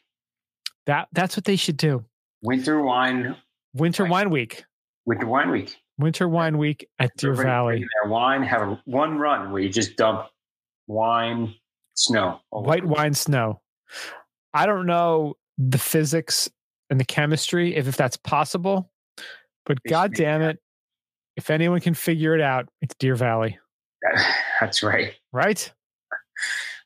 That that's what they should do. Winter Wine Winter Wine Week. Winter Wine Week. Winter Wine Week at Deer Everybody Valley. Their wine have a, one run where you just dump wine, snow, White wine snow. I don't know the physics and the chemistry if, if that's possible, but should god damn it. If anyone can figure it out, it's Deer Valley, That's right. right?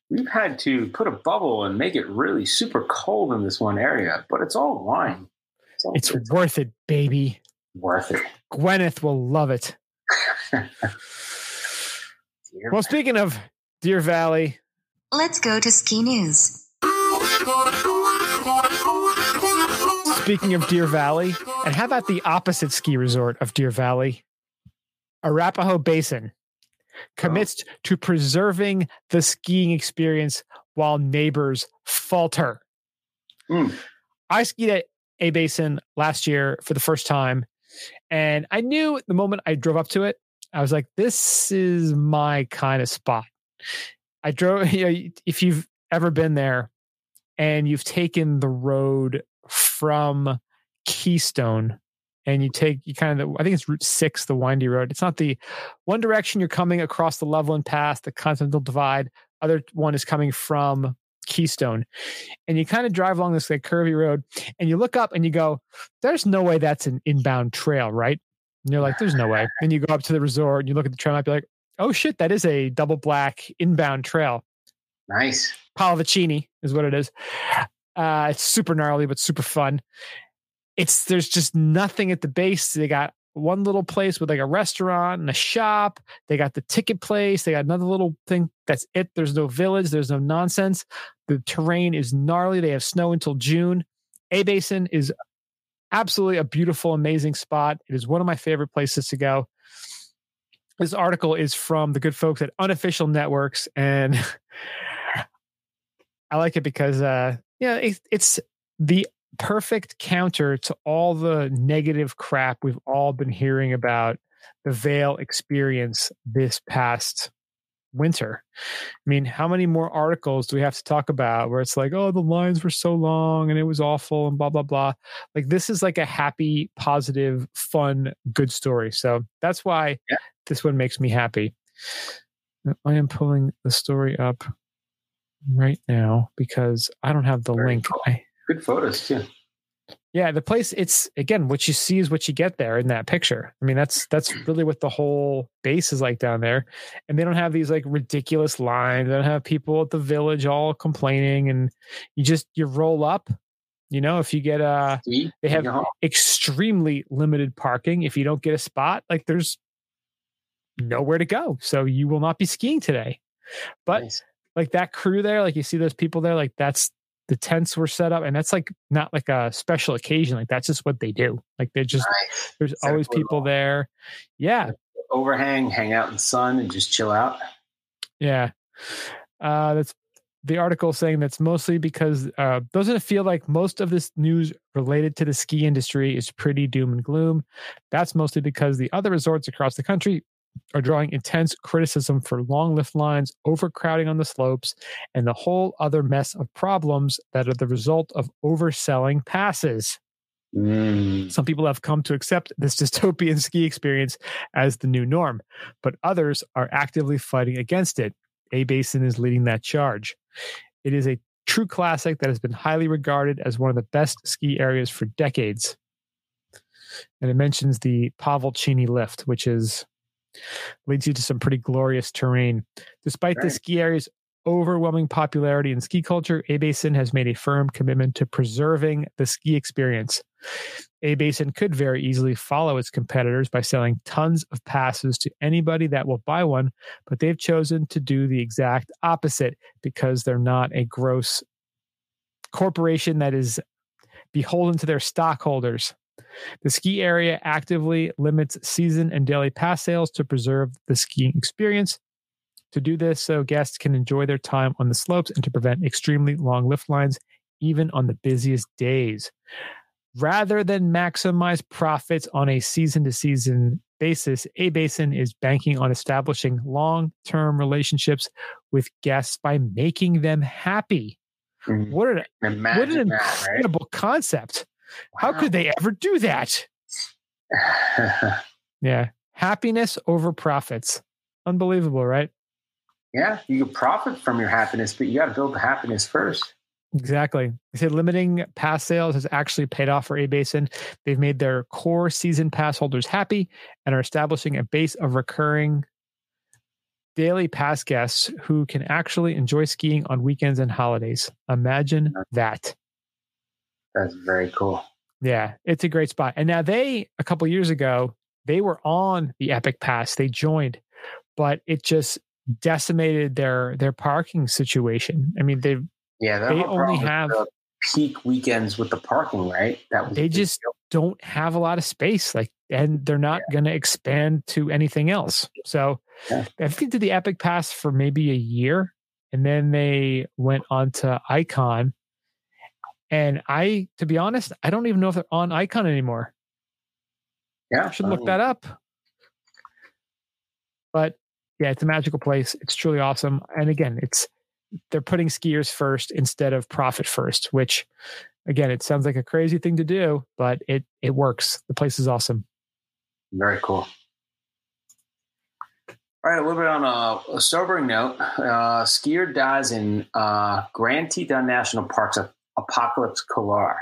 We've had to put a bubble and make it really super cold in this one area, but it's all wine. So It's worth it, baby. worth it. Gwyneth will love it. Well, speaking of Deer Valley, Let's go to ski news. speaking of Deer Valley, and how about the opposite ski resort of Deer Valley? Arapahoe Basin commits to preserving the skiing experience while neighbors falter. Mm. I skied at A Basin last year for the first time, and I knew the moment I drove up to it, I was like, "This is my kind of spot." I drove. You know, if you've ever been there, and you've taken the road from Keystone, and you take you kind of, I think it's Route Six, the windy road. It's not the one direction you're coming across the Loveland Pass, the Continental Divide. Other one is coming from Keystone, and you kind of drive along this like curvy road, and you look up and you go, "There's no way that's an inbound trail, right?" And you're like, "There's no way." And you go up to the resort, and you look at the trail map, you're like, "Oh shit, that is a double black inbound trail." Nice. Pallavicini is what it is. Uh, it's super gnarly, but super fun. It's there's just nothing at the base. They got one little place with like a restaurant and a shop. They got the ticket place. They got another little thing. That's it. There's no village. There's no nonsense. The terrain is gnarly. They have snow until June. A Basin is absolutely a beautiful, amazing spot. It is one of my favorite places to go. This article is from the good folks at Unofficial Networks, and I like it because, uh, yeah, it, it's the perfect counter to all the negative crap we've all been hearing about the Vail experience this past winter. I mean, how many more articles do we have to talk about where it's like, oh, the lines were so long and it was awful and blah, blah, blah. Like, this is like a happy, positive, fun, good story. So that's why Yeah. this one makes me happy. I am pulling the story up right now because I don't have the Very link. cool. I, Good photos too. yeah, the place it's again what you see is what you get there in that picture. I mean, that's that's really what the whole base is like down there. And they don't have these like ridiculous lines. They don't have people at the village all complaining and you just you roll up You know, if you get a, See? they have know? extremely limited parking. If you don't get a spot, like there's nowhere to go. So you will not be skiing today. But Nice. like that crew there, like you see those people there, like that's the tents were set up and that's like not like a special occasion. Like that's just what they do. Like they're just, Nice. there's always people there. Yeah. overhang, hang out in the sun, and just chill out. Yeah. Uh, that's the article saying that's mostly because uh, doesn't it feel like most of this news related to the ski industry is pretty doom and gloom? That's mostly because the other resorts across the country are drawing intense criticism for long lift lines, overcrowding on the slopes, and the whole other mess of problems that are the result of overselling passes. Mm. Some people have come to accept this dystopian ski experience as the new norm, but others are actively fighting against it. A Basin is leading that charge. It is a true classic that has been highly regarded as one of the best ski areas for decades. And it mentions the Pallavicini lift, which is leads you to some pretty glorious terrain. Despite the ski area's overwhelming popularity in ski culture, A Basin has made a firm commitment to preserving the ski experience. A Basin could very easily follow its competitors by selling tons of passes to anybody that will buy one, but they've chosen to do the exact opposite because they're not a gross corporation that is beholden to their stockholders. The ski area actively limits season and daily pass sales to preserve the skiing experience. To do this, so guests can enjoy their time on the slopes and to prevent extremely long lift lines, even on the busiest days. Rather than maximize profits on a season to season basis, A Basin is banking on establishing long term relationships with guests by making them happy. Mm. What an, what an that, right? incredible concept. How could they ever do that? Yeah. Happiness over profits. Unbelievable, right? yeah, you can profit from your happiness, but you got to build the happiness first. Exactly. They said limiting pass sales has actually paid off for A Basin. They've made their core season pass holders happy and are establishing a base of recurring daily pass guests who can actually enjoy skiing on weekends and holidays. Imagine that. That's very cool. Yeah, it's a great spot. And now they, a couple years ago, they were on the Epic Pass. They joined, but it just decimated their their parking situation. I mean, they Yeah, They only have- the peak weekends with the parking, right? That was they just deal. don't have a lot of space like and they're not going to expand to anything else so Yeah. i think they did the epic pass for maybe a year and then they went on to icon and i to be honest i don't even know if they're on icon anymore yeah. i should look mean, that up but yeah it's a magical place it's truly awesome and again it's they're putting skiers first instead of profit first which again it sounds like a crazy thing to do but it it works the place is awesome Very cool. All right, a little bit on a, a sobering note. Uh, skier dies in uh, Grand Teton National Park's Apocalypse Couloir.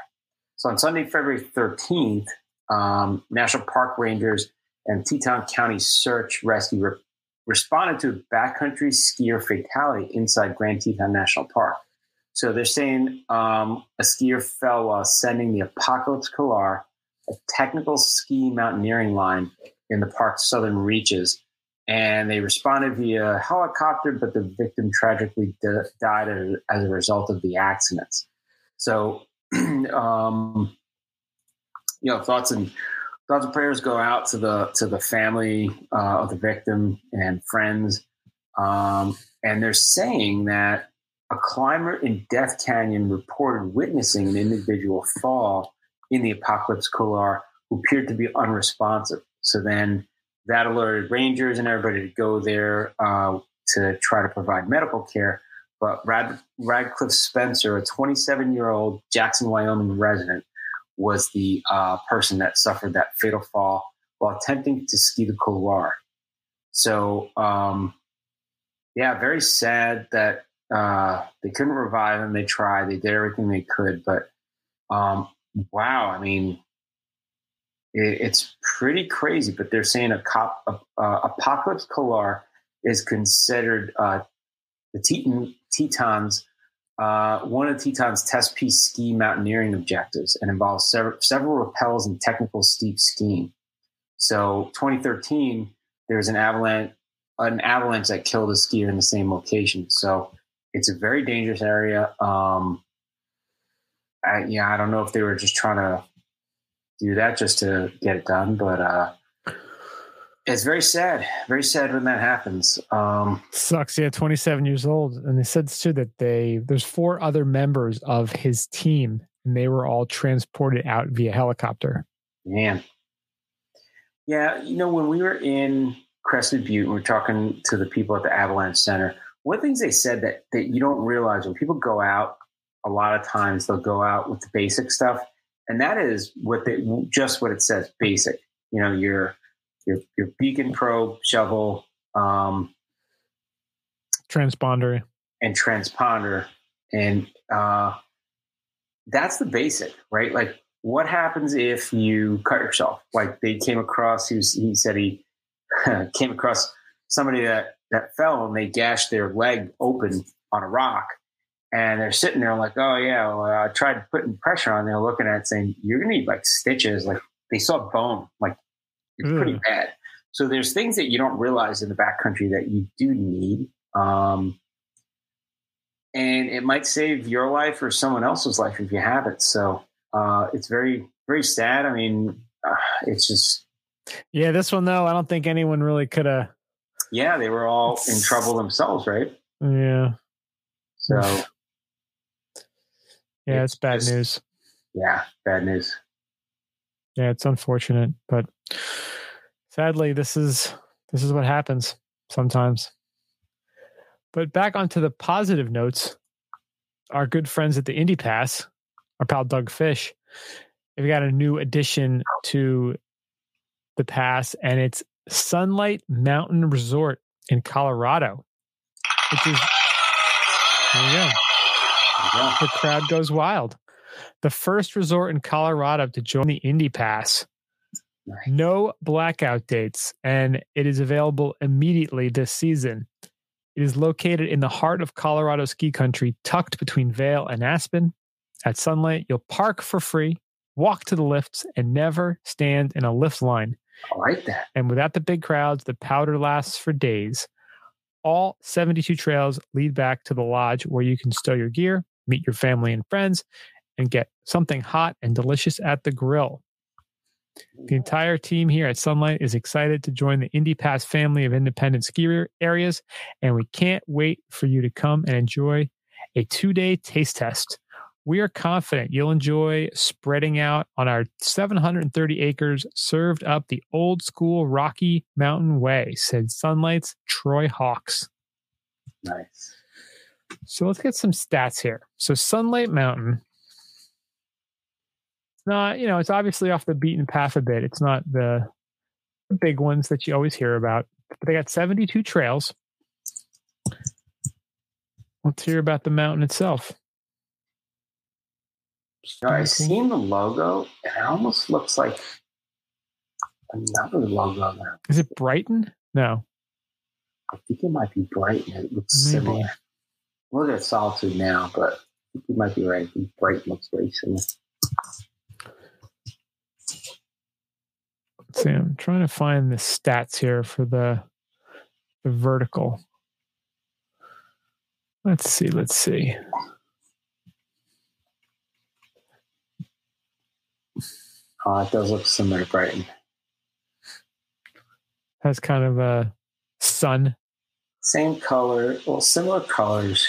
So on Sunday, February 13th, um, National Park Rangers and Teton County Search Rescue re- responded to a backcountry skier fatality inside Grand Teton National Park. So they're saying um, a skier fell while ascending the Apocalypse Couloir, a technical ski mountaineering line in the park's southern reaches. And they responded via helicopter, but the victim tragically di- died as a result of the accidents. So, um, you know, thoughts and thoughts and prayers go out to the to the family uh, of the victim and friends. Um, and they're saying that a climber in Death Canyon reported witnessing an individual fall in the Apocalypse Couloir who appeared to be unresponsive. So then that alerted rangers and everybody to go there uh, to try to provide medical care. But Rad- Radcliffe Spencer, a 27 year old Jackson, Wyoming resident, was the uh, person that suffered that fatal fall while attempting to ski the Couloir. So, um, yeah, very sad that uh, they couldn't revive him. They tried, they did everything they could, but um, wow, I mean, it, it's pretty crazy. But they're saying a cop, uh, Apocalypse Couloir is considered uh, the Teton, Tetons uh, one of Teton's test piece ski mountaineering objectives and involves several, several rappels and technical steep skiing. So 2013, there was an avalanche, an avalanche that killed a skier in the same location. So it's a very dangerous area. Um, I, yeah, I don't know if they were just trying to do that just to get it done, but uh, it's very sad. Very sad when that happens. Um, Sucks. Yeah, 27 years old, and they said too that they there's four other members of his team, and they were all transported out via helicopter. Man, yeah, you know when we were in Crested Butte, and we are talking to the people at the Avalanche Center. One of the things they said that that you don't realize when people go out, a lot of times they'll go out with the basic stuff, and that is what they just what it says, basic. You know, your your your beacon probe, shovel, um, Transponder. and transponder, and uh, that's the basic, right? Like, what happens if you cut yourself? Like they came across, he, was, he said he came across somebody that that fell and they gashed their leg open on a rock, and they're sitting there like, oh yeah, well, I tried putting pressure on. They're looking at it saying you're gonna need like stitches. Like they saw bone, like it's pretty bad. So there's things that you don't realize in the backcountry that you do need. Um, and it might save your life or someone else's life if you have it. So uh, it's very, very sad. I mean, uh, it's just, Yeah, this one though, I don't think anyone really could have. yeah, they were all in trouble themselves, right? Yeah, So yeah, It's it's bad just- news. yeah, bad news. Yeah, it's unfortunate, but sadly, this is this is what happens sometimes. But back onto the positive notes, our good friends at the Indy Pass, our pal Doug Fish, they've got a new addition to the pass, and it's Sunlight Mountain Resort in Colorado, which is there you go Yeah. the crowd goes wild. The first resort in Colorado to join the Indy Pass. No blackout dates, and it is available immediately this season. It is located in the heart of Colorado ski country, tucked between Vail and Aspen. At Sunlight, you'll park for free, walk to the lifts, and never stand in a lift line. I like that. And without the big crowds, the powder lasts for days. All 72 trails lead back to the lodge where you can stow your gear, meet your family and friends, and get something hot and delicious at the grill. The entire team here at Sunlight is excited to join the Indy Pass family of independent ski areas, and we can't wait for you to come and enjoy a two day taste test. We are confident you'll enjoy spreading out on our 730 acres served up the old school Rocky Mountain way, said Sunlight's Troy Hawks. Nice. So let's get some stats here. So Sunlight Mountain. It's not, you know, it's obviously off the beaten path a bit. It's not the big ones that you always hear about. But they got 72 trails. Let's hear about the mountain itself. You know, I seen the logo, and it almost looks like another logo now. Is it Brighton? No. I think it might be Brighton. It looks Maybe. similar. Look at Solitude now, but I think you might be right. Brighton looks very similar. See. I'm trying to find the stats here for the the vertical. Let's see. Let's see. Oh, it does look similar to Brighton. Has kind of a sun Same color, well, similar colors.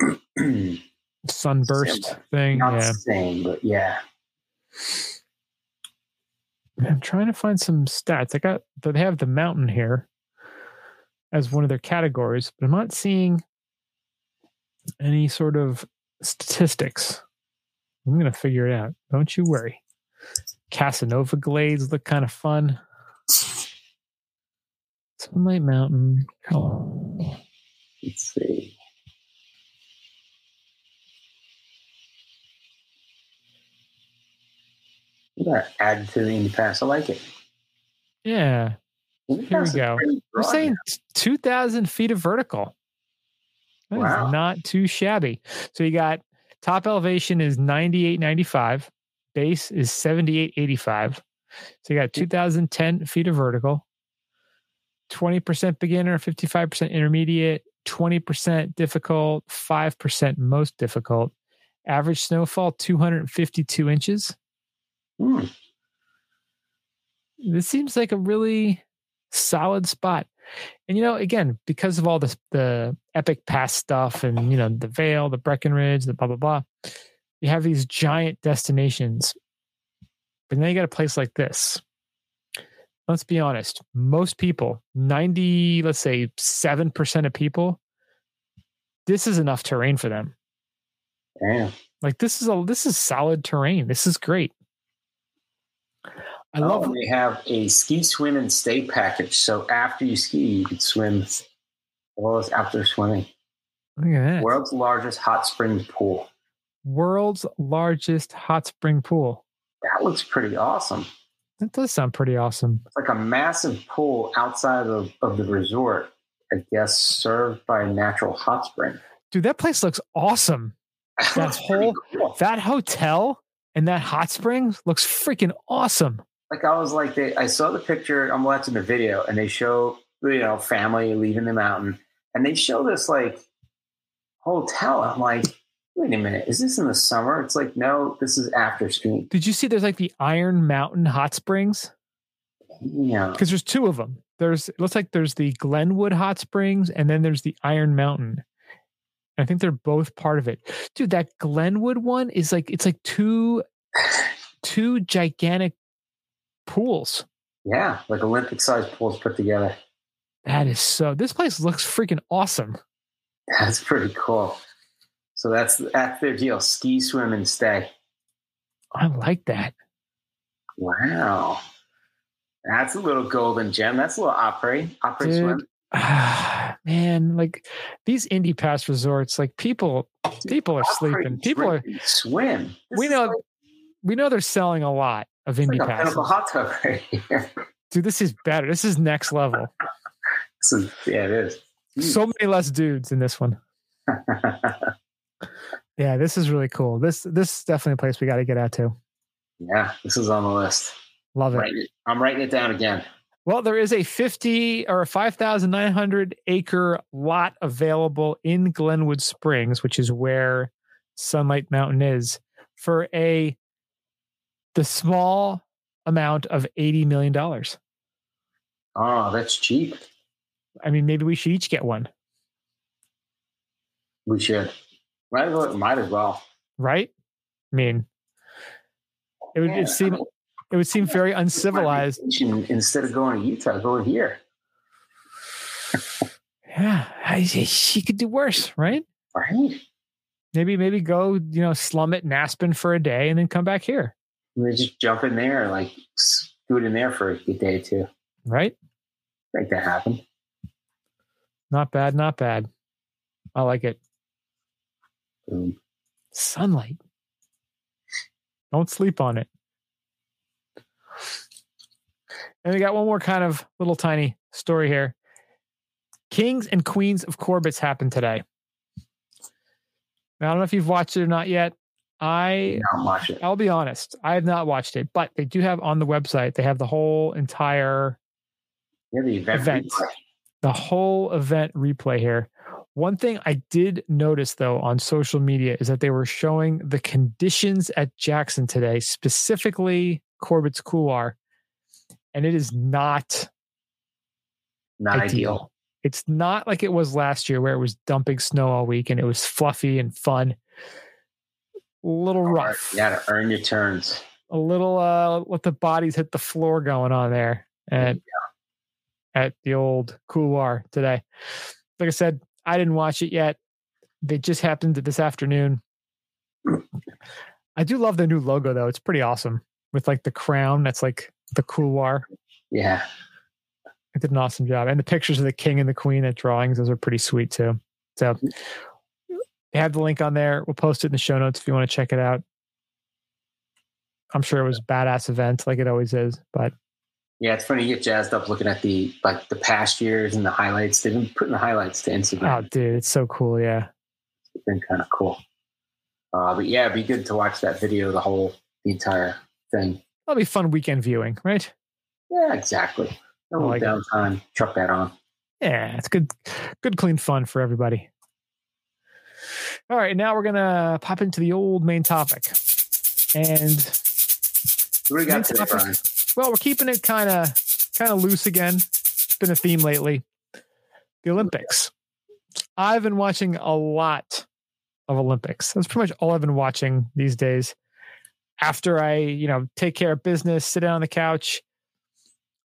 Sunburst Same. thing. Yeah. the same, but yeah. I'm trying to find some stats. I got they have the mountain here as one of their categories, but I'm not seeing any sort of statistics. I'm gonna figure it out. Don't you worry. Casanova Glades look kind of fun. Sunlight Mountain. Colorado. Let's see. You got add to the Indy Pass. I like it. Yeah, Indy Here we go. we're saying now. t- 2,000 feet of vertical. That is Wow. not too shabby. So you got top elevation is 98.95, base is 78.85. So you got 2,010 feet of vertical, 20% beginner, 55% intermediate, 20% difficult, 5% most difficult. Average snowfall 252 inches. Hmm. This seems like a really solid spot. And you know, again, because of all this the epic past stuff and you know, the Vail, the Breckenridge, the blah blah blah, you have these giant destinations. But now you got a place like this. Let's be honest, most people, 90, let's say 7% of people, this is enough terrain for them. Damn. Like this is a this is solid terrain. This is great. I oh, love they have a ski, swim, and stay package. So after you ski, you can swim as well as outdoor swimming. look at that. World's largest hot springs pool. World's largest hot spring pool. That looks pretty awesome. That does sound pretty awesome. It's like a massive pool outside of, of the resort, I guess, served by a natural hot spring. Dude, that place looks awesome. That That's whole- cool. That hotel and that hot spring looks freaking awesome. like I was like, they, I saw the picture. I'm watching the video, and they show you know family leaving the mountain, and they show this like hotel. I'm like, wait a minute, is this in the summer? It's like, no, this is after skiing. Did you see there's like the Iron Mountain hot springs? Yeah, Because there's two of them. There's it looks like there's the Glenwood hot springs and then there's the Iron Mountain. I think they're both part of it. Dude, that Glenwood one is like it's like two two gigantic pools. yeah, like Olympic sized pools put together. That is so this place looks freaking awesome. That's pretty cool. So that's that's their deal: ski, swim, and stay. I like that. Wow, that's a little golden gem. That's a little opry, opry Dude. swim. Ah, man, like these Indy pass resorts, like people people are sleeping. People are swim. This we know like- we know they're selling a lot of Indy like a passes. pinnacle hot tub right here. Dude, this is better. This is next level. This is, yeah, it is. So many less dudes in this one. Yeah, this is really cool. This this is definitely a place we got to get out to. yeah, this is on the list. Love it. Writing it- I'm writing it down again. Well, there is a 50 or a 5,900 acre lot available in Glenwood Springs, which is where Sunlight Mountain is, for a the small amount of 80 million dollars. Oh, that's cheap. I mean, maybe we should each get one, We should. Might as well. Might as well. right? I mean, it would Yeah, it seem it would seem very uncivilized. Instead of going to Utah, go here. Yeah, I, she could do worse, right? Right? Maybe maybe go you know slum it in Aspen for a day and then come back here, And just jump in there, like scoot in there for a day or two. right? Make that happen. Not bad, not bad. I like it. Boom. Sunlight. Don't sleep on it. And we got one more kind of little tiny story here. Kings and Queens of Corbett's happened today. Now, I don't know if you've watched it or not yet. I much. It. I'll be honest, I have not watched it, but they do have on the website, they have the whole entire Yeah, the event. Event. the whole event replay here. One thing I did notice though on social media is that they were showing the conditions at Jackson today, specifically Corbett's Couloir, and it is not Not ideal. ideal. It's not like it was last year where it was dumping snow all week and it was fluffy and fun. A little rough. You got to earn your turns. a little uh let the bodies hit the floor going on there at at the old couloir today. Like I said, I didn't watch it yet. They just happened this afternoon. I do love the new logo though. It's pretty awesome with like the crown that's like the couloir. Yeah. It did an awesome job. And the pictures of the king and the queen at drawings, those are pretty sweet too. So they have the link on there. We'll post it in the show notes if you want to check it out. I'm sure it was a badass event like it always is, but Yeah, it's funny. You get jazzed up looking at the like the past years and the highlights. They've been putting the highlights to Instagram. Oh, dude, it's so cool. Yeah. It's been kind of cool. Uh, but yeah, it'd be good to watch that video, the whole, the entire thing. That'll be fun weekend viewing, right? Yeah, exactly. No like downtime. Chuck that on. Yeah, it's good, good, clean fun for everybody. All right, now we're gonna pop into the old main topic, and What we got today. Brian? well, we're keeping it kind of, kind of loose again. It's been a theme lately. The Olympics. I've been watching a lot of Olympics. That's pretty much all I've been watching these days. After I, you know, take care of business, sit down on the couch.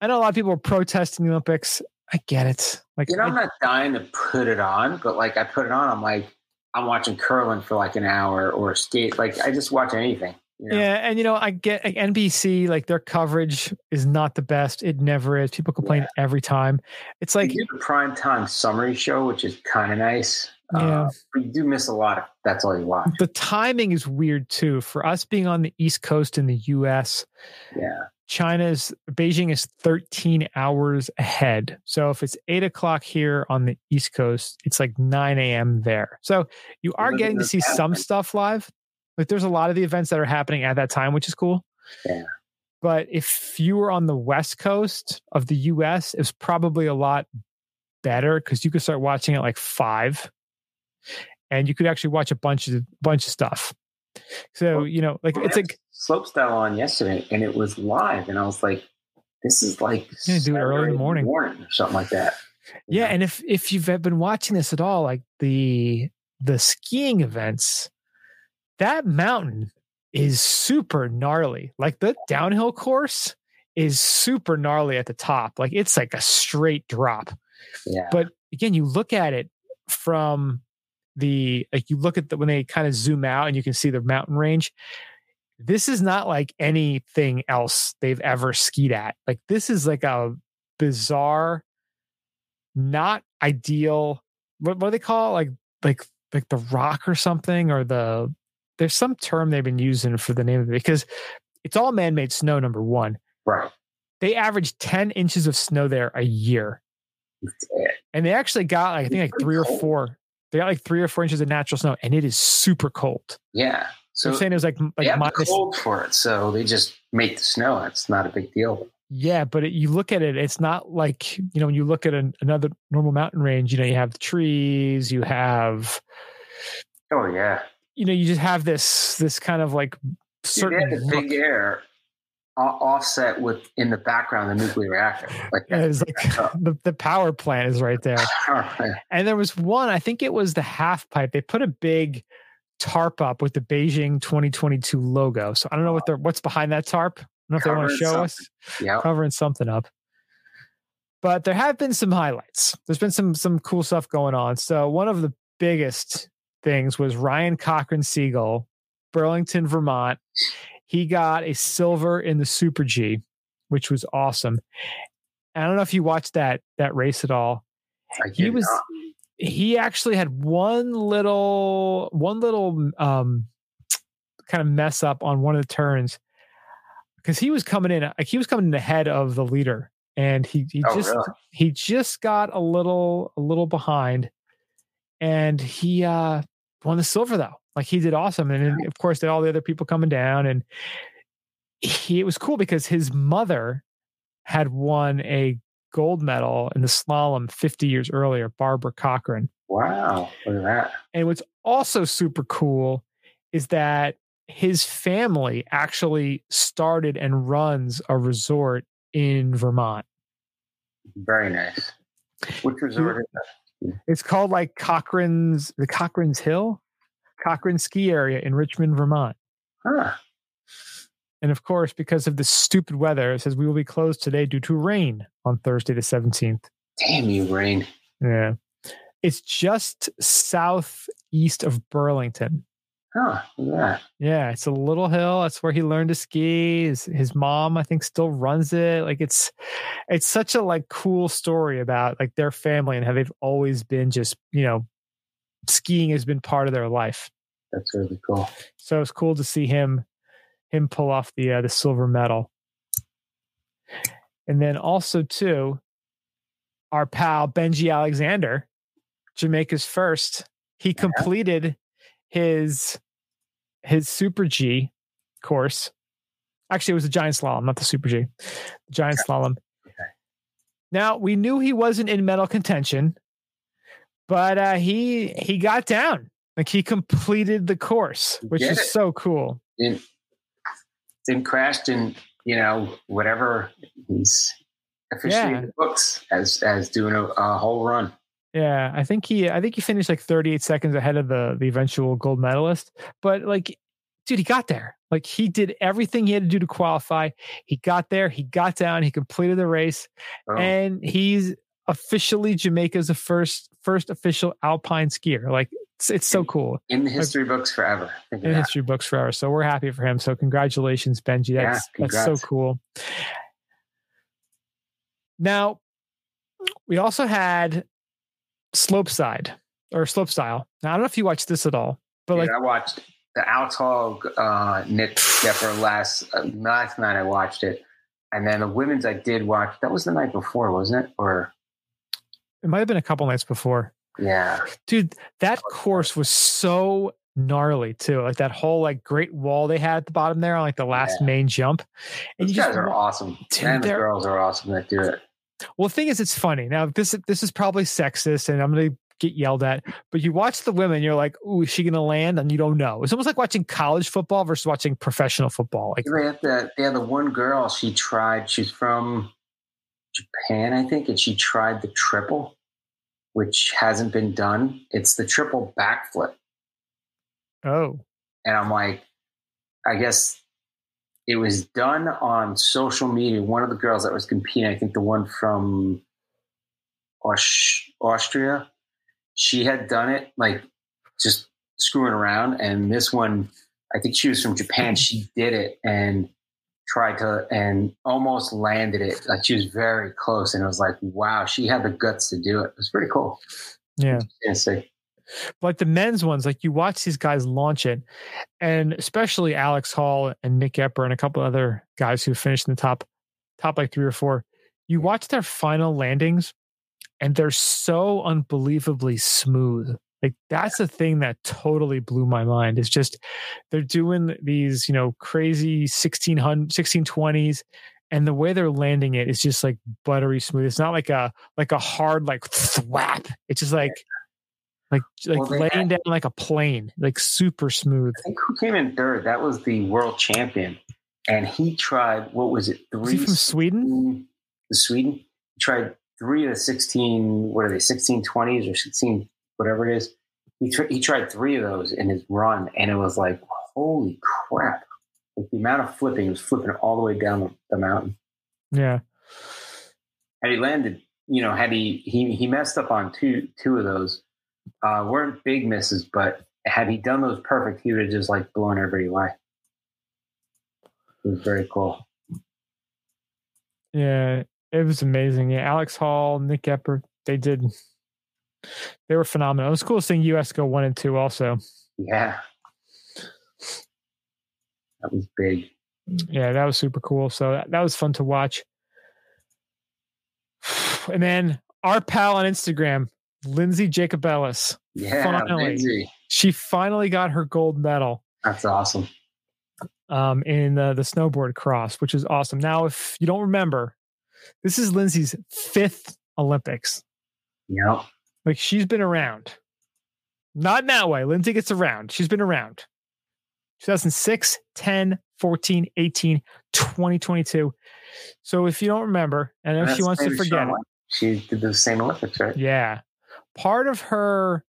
I know a lot of people are protesting the Olympics. I get it. Like, You know, I- I'm not dying to put it on, but like I put it on, I'm like, I'm watching curling for like an hour or skate. Like I just watch anything. You know? Yeah, and you know, I get like, NBC, like their coverage is not the best. It never is. People complain every time. It's like, the prime time summary show, which is kind of nice. Yeah. Uh, but you do miss a lot if that's all you watch. the timing is weird too. For us being on the East Coast in the US, Yeah. China's Beijing is 13 hours ahead. So if it's eight o'clock here on the East Coast, it's like 9 a.m. there. So you are getting to see some stuff live. Like there's a lot of the events that are happening at that time, which is cool. Yeah. But if you were on the West Coast of the US, it's probably a lot better because you could start watching at like five and you could actually watch a bunch of bunch of stuff. So, Well, you know, like it's like Slopestyle on yesterday, and it was live, and I was like, "This is like Yeah, do it early in the morning. morning or something like that." Yeah, know? and if if you've been watching this at all, like the the skiing events, that mountain is super gnarly. Like the downhill course is super gnarly at the top. Like it's like a straight drop. yeah, But again, you look at it from the like you look at the when they kind of zoom out and you can see the mountain range. This is not like anything else they've ever skied at. Like this is like a bizarre, not ideal. What, what do they call it? like like like the rock or something or the there's some term they've been using for the name of it because it's all man-made snow. Number one, right. they average ten inches of snow there a year and they actually got like, I think like three or four. They got like three or four inches of natural snow, and it is super cold. Yeah. So they're saying it was like like minus. cold for it, so they just make the snow. It's not a big deal. Yeah, but it, you look at it, it's not like you know when you look at an, another normal mountain range. You know, you have the trees, you have Oh yeah, you know, you just have this this kind of like certain. big look. air offset with in the background the nuclear reactor. Like Yeah, it's like uh, the, the power plant is right there. And there was one, I think it was the half pipe. They put a big tarp up with the Beijing 2022 logo. So I don't know what they're what's behind that tarp. I don't know if they want to Covering show us yeah. covering something up. But there have been some highlights. There's been some some cool stuff going on. So one of the biggest things was Ryan Cochran-Siegle, Burlington, Vermont. He got a silver in the Super G, which was awesome. I don't know if you watched that that race at all I he was not. he actually had one little one little um kind of mess up on one of the turns because he was coming in like he was coming in ahead of the leader and he he Oh, just really? he just got a little a little behind and he uh won the silver though. Like he did awesome. And then, of course did all the other people coming down. And he it was cool because his mother had won a gold medal in the slalom 50 years earlier barbara cochran. Wow, look at that. and what's also super cool is that his family actually started and runs a resort in vermont. Very nice. Which resort is that? It's called like Cochran's the Cochran's Hill, Cochran Ski Area in Richmond, Vermont. Huh. And of course, because of the stupid weather, it says we will be closed today due to rain on Thursday the 17th. Damn you, rain. Yeah. It's just southeast of Burlington. Huh. That. Yeah, it's a little hill. That's where he learned to ski. His, his mom, I think, still runs it. Like it's it's such a like cool story about like their family and how they've always been just, you know, skiing has been part of their life. That's really cool. So it's cool to see him him pull off the uh, the silver medal. And then also too, our pal Benji Alexander, Jamaica's first, he completed his his Super G course. Actually, it was a giant slalom, not the Super G. The giant slalom. Now we knew he wasn't in medal contention, but uh, he he got down. Like he completed the course, which is it. so cool. Didn't, didn't crash in, you know, whatever he's officially Yeah. in the books as as doing a, a whole run. Yeah, I think he I think he finished like 38 seconds ahead of the the eventual gold medalist. But like, dude, he got there. Like he did everything he had to do to qualify. He got there, he got down, he completed the race, Oh, and he's officially Jamaica's first first official alpine skier. Like it's, it's so cool in the history books forever. In history books forever. So we're happy for him. So congratulations, Benji. Yeah, That's that's so cool. Now, we also had slope side or slope style. Now I don't know if you watched this at all, but Dude, like I watched the Alex Hall, uh, Nick Goepper last uh, last night. I watched it, and then the women's I did watch. That was the night before, wasn't it? Or it might have been a couple nights before. yeah, Dude, that course was so gnarly too. Like that whole like great wall they had at the bottom there on like the last Yeah. main jump. And those you guys just are awesome. Dude, and the girls are awesome that do it. Well, the thing is, it's funny. Now, this this is probably sexist, and I'm going to get yelled at. But you watch the women, you're like, "Ooh, is she going to land?" And you don't know. It's almost like watching college football versus watching professional football. Like, They have the they had the one girl. She tried. She's from Japan, I think, and she tried the triple, which hasn't been done. It's the triple backflip. oh, and I'm like, I guess it was done on social media. One of the girls that was competing, I think the one from Aus- Austria, she had done it like just screwing around, and this one, I think she was from Japan. She did it and tried to and almost landed it. Like she was very close, and it was like, wow, she had the guts to do it. It was pretty cool. yeah. Interesting. Like the men's ones, like you watch these guys launch it, and especially Alex Hall and Nick Goepper and a couple other guys who finished in the top, top like three or four. You watch their final landings, and they're so unbelievably smooth. Like that's the thing that totally blew my mind. It's just they're doing these, you know, crazy 1600, 1620s, and the way they're landing it is just like buttery smooth. It's not like a like a hard like thwap. It's just like like like Well, laying had- down like a plane, like super smooth. I think who came in third? That was the world champion, and he tried what was it? Three Was he from Sweden? The Sweden. He tried three of the sixteen. What are they? Sixteen twenties or sixteen whatever it is. He tr- he tried three of those in his run, and it was like holy crap! Like the amount of flipping, he was flipping all the way down the, the mountain. Yeah. Had he landed, you know, had he he he messed up on two two of those. Uh, weren't big misses, but had he done those perfect, he would have just like blown everybody away. It was very cool. Yeah. It was amazing. Yeah. Alex Hall, Nick Goepper, they did they were phenomenal. It was cool seeing US go one and two also. Yeah, that was big. Yeah, that was super cool. So that, that was fun to watch. And then our pal on Instagram, Lindsey Jacobellis, Yeah, Finally. Lindsey. she finally got her gold medal That's awesome. um, in the, the snowboard cross, which is awesome. Now, if you don't remember, this is Lindsey's fifth Olympics. Yeah, Like she's been around. Not in that way. Lindsey gets around. She's been around. 2006, 10, 14, 18, 2022. So if you don't remember, and if That's she wants to forget it, She did the same Olympics, right? yeah. Part of her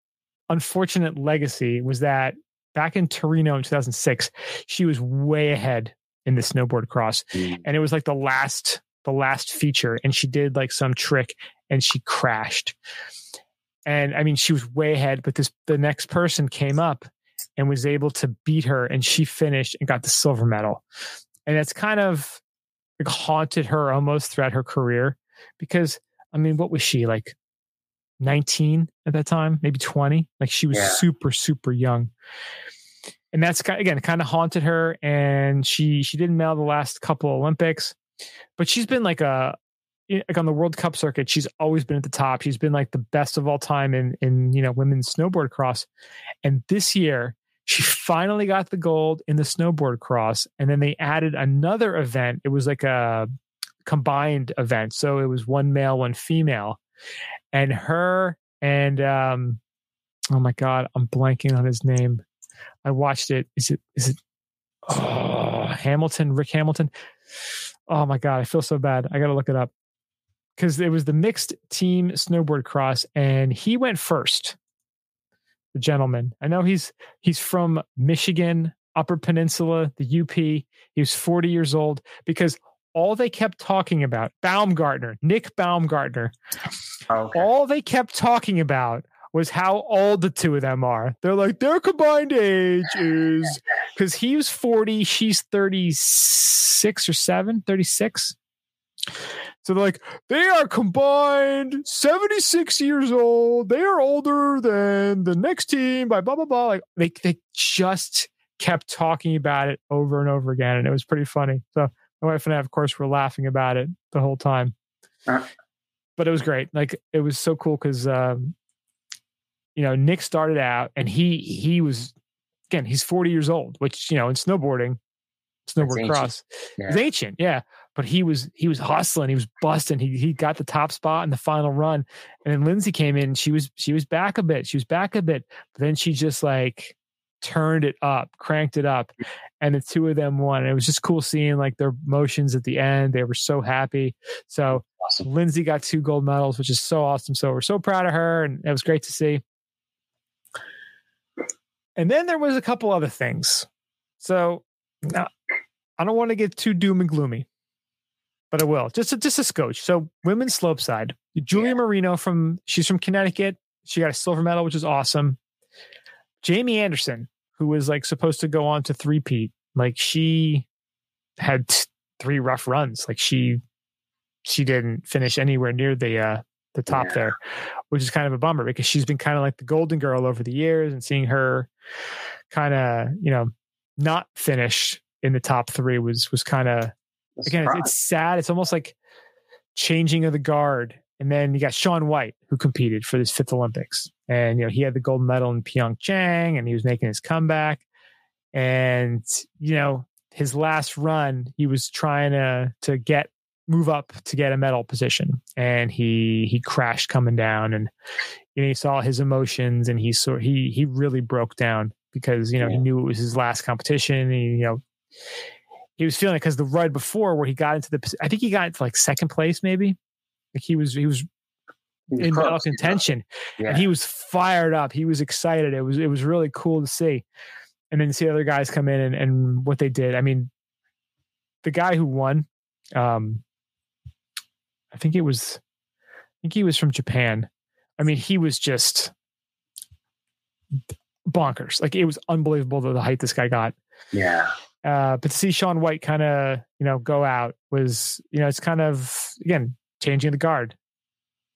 unfortunate legacy was that back in Torino in 2006, she was way ahead in the snowboard cross. Mm. And it was like the last the last feature and she did like some trick and she crashed. And I mean she was way ahead, but this the next person came up and was able to beat her and she finished and got the silver medal. And that's kind of like haunted her almost throughout her career because I mean what was she like 19 at that time, maybe 20. Like she was Yeah. super, super young. And that's again kind of haunted her. And she she didn't medal the last couple Olympics, but she's been like a eh, like on the World Cup circuit, she's always been at the top. She's been like the best of all time in in you know women's snowboard cross. And this year, she finally got the gold in the snowboard cross. And then they added another event. It was like a combined event. So it was one male, one female. And her and um oh my god, I'm blanking on his name. I watched it. Is it is it oh Hamilton, Rick Hamilton? Oh my god, I feel so bad. I gotta look it up. Because it was the mixed team snowboard cross, and he went first. The gentleman. I know he's he's from Michigan, Upper Peninsula, the UP. He was 40 years old because all they kept talking about, Baumgartner, Nick Baumgartner, oh, Okay. all they kept talking about was how old the two of them are. They're like, their combined age is because he was 40, she's 36 or 7, 36. So they're like, they are combined 76 years old. They are older than the next team by blah, blah, blah. Like they, they just kept talking about it over and over again. And it was pretty funny. So my wife and I, of course, were laughing about it the whole time. Uh. But it was great. Like it was so cool because um, you know, Nick started out and he he was again, he's 40 years old, which, you know, in snowboarding, snowboard cross, Yeah. it's ancient, yeah. But he was he was hustling, he was busting. He he got the top spot in the final run. And then Lindsey came in, she was she was back a bit. She was back a bit, but then she just like turned it up, cranked it up. Mm. And the two of them won. And it was just cool seeing like their motions at the end. They were so happy. So Awesome. Lindsey got two gold medals, which is so awesome. So we're so proud of her, and it was great to see. And then there was a couple other things. So now I don't want to get too doom and gloomy, but I will just a, just a scotch. So women's slope side, Julia Yeah. Marino from she's from Connecticut. She got a silver medal, which is awesome. Jamie Anderson, who was like supposed to go on to three peat, like she had t- three rough runs. Like she she didn't finish anywhere near the uh the top Yeah. there, which is kind of a bummer because she's been kind of like the golden girl over the years and seeing her kind of, you know, not finish in the top three was was kind of again, it's, it's sad. It's almost like changing of the guard. And then you got Shaun White, who competed for this fifth Olympics. And, you know, he had the gold medal in Pyeongchang and he was making his comeback. And, you know, his last run, he was trying to to get move up to get a medal position. And he he crashed coming down and you know, he saw his emotions and he saw he he really broke down because, you know, he knew it was his last competition. He, you know, he was feeling it because the ride before where he got into the I think he got into like second place maybe. Like he was he was in close, contention Yeah. and he was fired up. He was excited. It was it was really cool to see. And then see other guys come in and, and what they did. I mean, the guy who won, um, I think it was I think he was from Japan. I mean, he was just bonkers. Like it was unbelievable the, the height this guy got. yeah. Uh, but to see Shaun White kind of, you know, go out was, you know, it's kind of again changing the guard.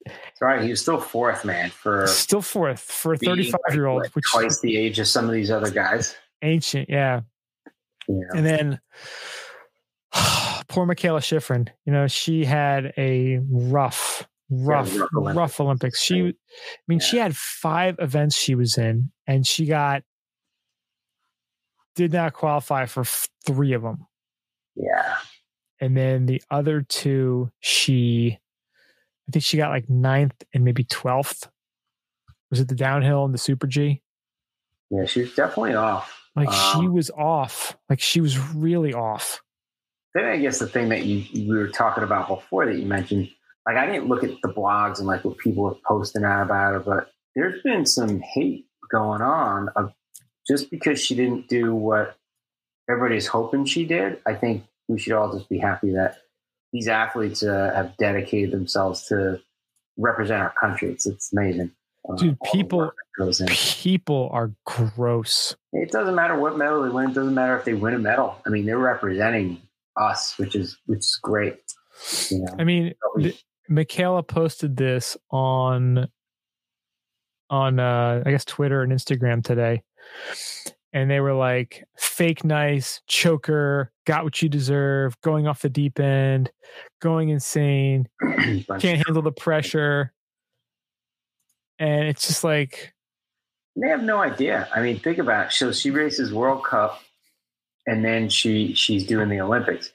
That's right. He was still fourth, man, for Still fourth for a being, 35 year old, like, which twice the age of some of these other guys. ancient, yeah. Know? And then poor Mikaela Shiffrin, you know, she had a rough, rough, rough Olympics. rough Olympics. She, I mean, she had five events she was in, and she got did not qualify for three of them. Yeah. And then the other two, she, I think she got like ninth and maybe 12th. Was it the downhill and the super G? Yeah. She was definitely off. Like she Um, was off. Like she was really off. Then I guess the thing that you we were talking about before that you mentioned, like I didn't look at the blogs and like what people were posting out about it, but there's been some hate going on of just because she didn't do what everybody's hoping she did. I think we should all just be happy that these athletes uh, have dedicated themselves to represent our country. It's, it's amazing. uh, Dude, people- work that goes in. People are gross. It doesn't matter what medal they win. It doesn't matter if they win a medal. I mean, they're representing us, which is which is great. You know, I mean, the, Mikaela posted this on on uh I guess Twitter and Instagram today. And they were like fake nice, choker, got what you deserve, going off the deep end, going insane, can't handle the pressure. And it's just like, They have no idea. I mean, think about it. So she races World Cup, and then she she's doing the Olympics.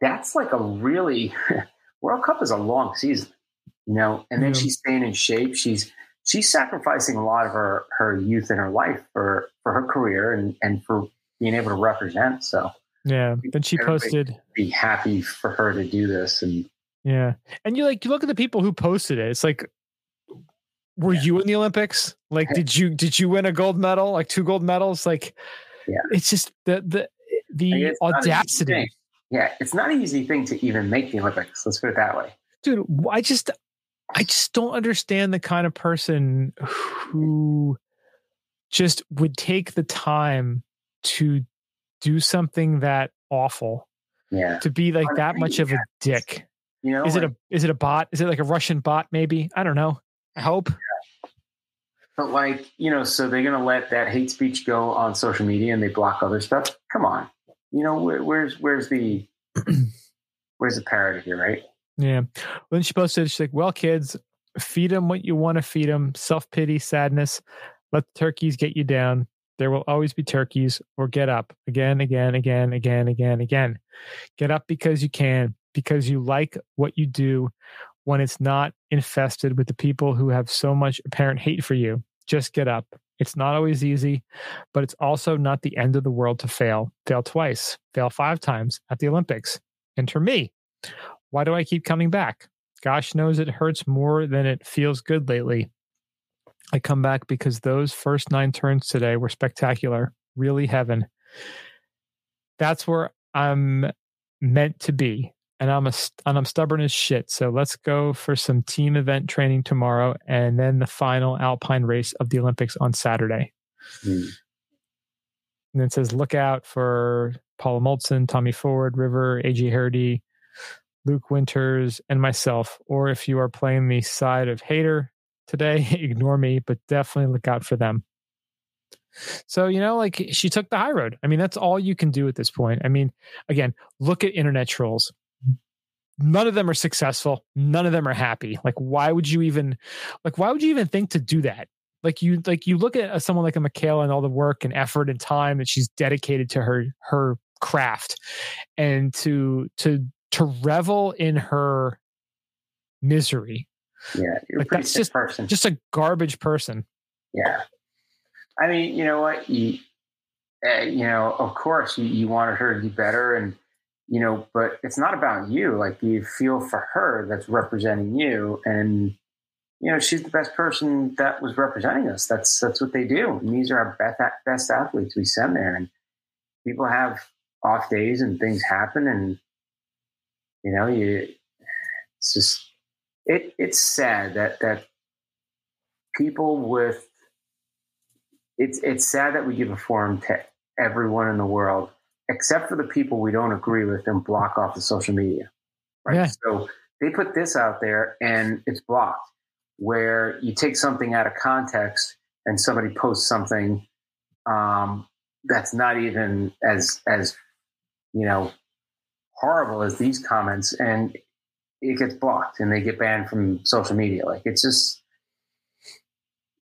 That's like a really World Cup is a long season, you know. And then Yeah. she's staying in shape. She's she's sacrificing a lot of her her youth and her life for for her career and and for being able to represent. So yeah. Then she posted, be happy for her to do this. And yeah. And you like, you look at the people who posted it. It's like, were Yeah. you in the Olympics? Like, did you, did you win a gold medal? Like two gold medals? Like, Yeah. it's just the, the, the Like, it's not an easy audacity. yeah, it's not an easy thing to even make the Olympics. Let's put it that way. dude i just i just don't understand the kind of person who just would take the time to do something that awful Yeah, to be like that much of a dick. You know, is it a is it a bot? Is it like a russian bot maybe? I don't know. I hope. But like, you know, so they're gonna let that hate speech go on social media and they block other stuff. Come on, you know, where, where's where's the where's the parody here, right? Yeah. Then she posted she's like well kids feed them what you want to feed them self-pity sadness. Let the turkeys get you down. There will always be turkeys or get up again again again again again again. Get up because you can because you like what you do when it's not infested with the people who have so much apparent hate for you. Just get up. It's not always easy but it's also not the end of the world to fail. Fail twice. Fail five times at the olympics. Enter me why do I keep coming back? Gosh knows it hurts more than it feels good lately. I come back because those first nine turns today were spectacular, really heaven. That's where I'm meant to be, and I'm a and I'm stubborn as shit. So let's go for some team event training tomorrow, and then the final Alpine race of the Olympics on Saturday. Hmm. And it says, look out for Paula Moltzen, Tommy Ford, River, AJ Hardy, Luke Winters, and myself. Or if you are playing the side of hater today, ignore me, but definitely look out for them. So, you know, like she took the high road. I mean, that's all you can do at this point. I mean, again, look at internet trolls. None of them are successful. None of them are happy. Like, why would you even, like, why would you even think to do that? Like you, like you look at uh, someone like a Mikaela and all the work and effort and time that she's dedicated to her her craft, and to to to revel in her misery. Yeah, you're Like, that's just- person. Just a garbage person. yeah, I mean, you know what? You, uh, you know, of course, you, you wanted her to be better, and you know, but it's not about you. Like you feel for her that's representing you, and you know, she's the best person that was representing us. That's that's what they do. And these are our best best athletes we send there, and people have off days and things happen, and you know, you it's just it it's sad that that people with it's it's sad that we give a forum to everyone in the world except for the people we don't agree with and block off the social media right Yeah. so they put this out there and it's blocked where you take something out of context and somebody posts something um, that's not even as as you know horrible as these comments and it gets blocked and they get banned from social media like it's just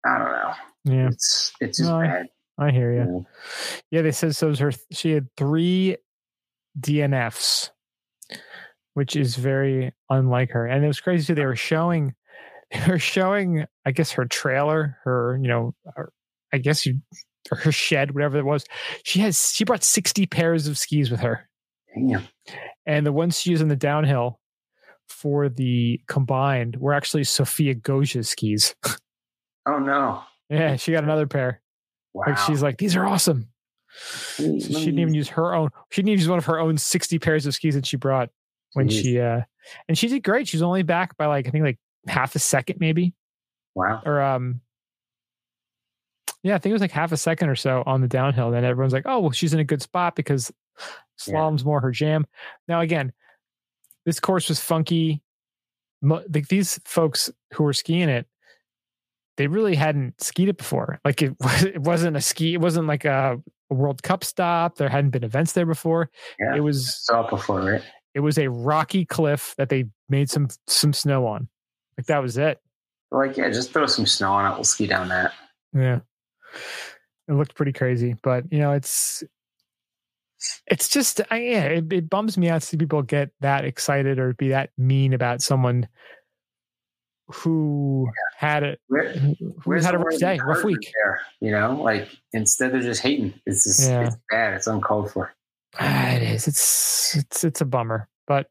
i don't know Yeah, it's it's just No, I- bad I hear you. you know? Yeah, they said so. Was her. She had three DNFs, which is very unlike her. And it was crazy too. They were showing, they were showing. I guess her trailer, her you know, her, I guess you, her shed, whatever it was. She has. She brought sixty pairs of skis with her, Damn. And the ones she used in the downhill for the combined were actually Sofia Goggia's skis. oh no yeah, she got another pair. wow Like she's like, these are awesome. So she didn't even use her own. She didn't even use one of her own sixty pairs of skis that she brought when Jeez. she uh and she did great. She's only back by like I think like half a second maybe wow or um yeah I think it was like half a second or so on the downhill. Then everyone's like, oh well, she's in a good spot because Yeah. slalom's more her jam. Now again, this course was funky. Like these folks who were skiing it, they really hadn't skied it before. Like it, it wasn't a ski. It wasn't like a, a World Cup stop. There hadn't been events there before. Yeah, It was saw before, right? it was a rocky cliff that they made some some snow on. Like that was it. Like, yeah, just throw some snow on it. We'll ski down that. Yeah. It looked pretty crazy, but you know, it's it's just I, yeah, it, it bums me out to see people get that excited or be that mean about someone who had it Where, who had a rough day, rough week. There, you know, like instead they're just hating. It's just Yeah. it's bad. It's uncalled for. Ah, it is. It's it's it's a bummer, but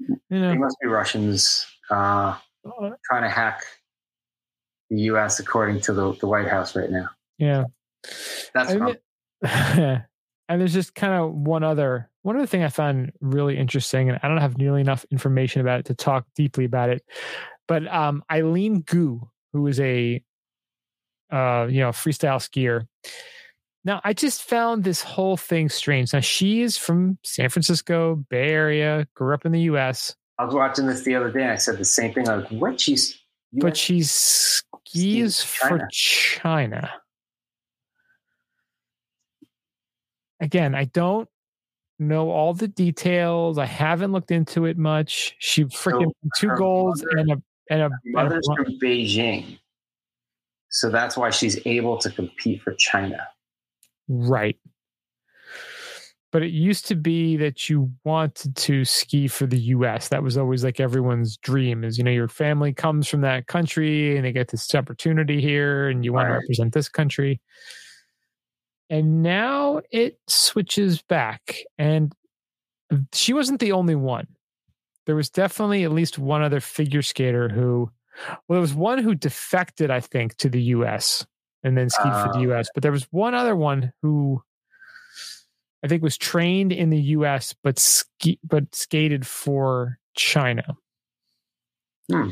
you They know, must be Russians uh, uh, trying to hack the U.S. according to the, the White House right now. yeah. That's I mean, and there's just kind of one other one other thing I found really interesting, and I don't have nearly enough information about it to talk deeply about it. But um, Eileen Gu, who is a uh, you know freestyle skier. Now, I just found this whole thing strange. Now, she is from San Francisco, Bay Area, grew up in the U.S., I was watching this the other day. and I said the same thing. I Like, what? She's but she skis for China. China. Again, I don't know all the details. I haven't looked into it much. She freaking two goals mother- and a and a, Her and a from Beijing, so that's why she's able to compete for China. right. But it used to be that you wanted to ski for the US. That was always like everyone's dream is, you know, your family comes from that country and they get this opportunity here and you want to represent this country. And now it switches back. And she wasn't the only one. There was definitely at least one other figure skater who, well, there was one who defected, I think, to the US and then skied for the Oh. US. But there was one other one who I think was trained in the US but ski but skated for China. Hmm.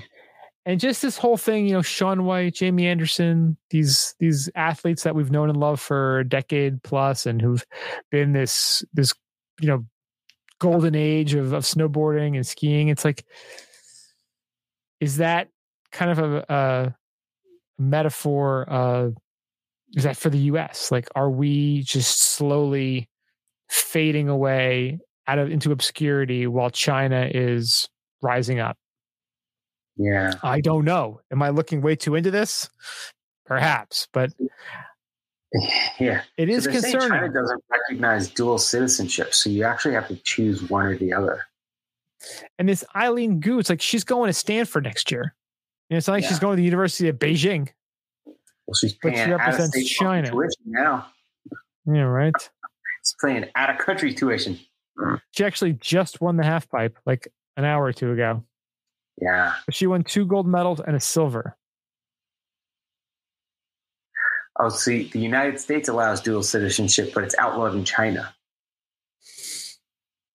And just this whole thing, you know, Shaun White, Jamie Anderson, these these athletes that we've known and loved for a decade plus and who've been this this, you know, golden age of, of snowboarding and skiing. It's like, is that kind of a, a metaphor? Uh, is that for the U.S.? Like, are we just slowly fading away out of into obscurity while China is rising up? Yeah, I don't know. Am I looking way too into this? Perhaps, but yeah. it is So they're China doesn't recognize dual citizenship, so you actually have to choose one or the other. And this Eileen Gu, it's like she's going to Stanford next year. And it's not like she's going to the University of Beijing. Well, she's But she represents China. tuition now. Yeah, right. She's playing out of country tuition. She actually just won the half pipe like an hour or two ago. Yeah. She won two gold medals and a silver. Oh, see, the United States allows dual citizenship, but it's outlawed in China.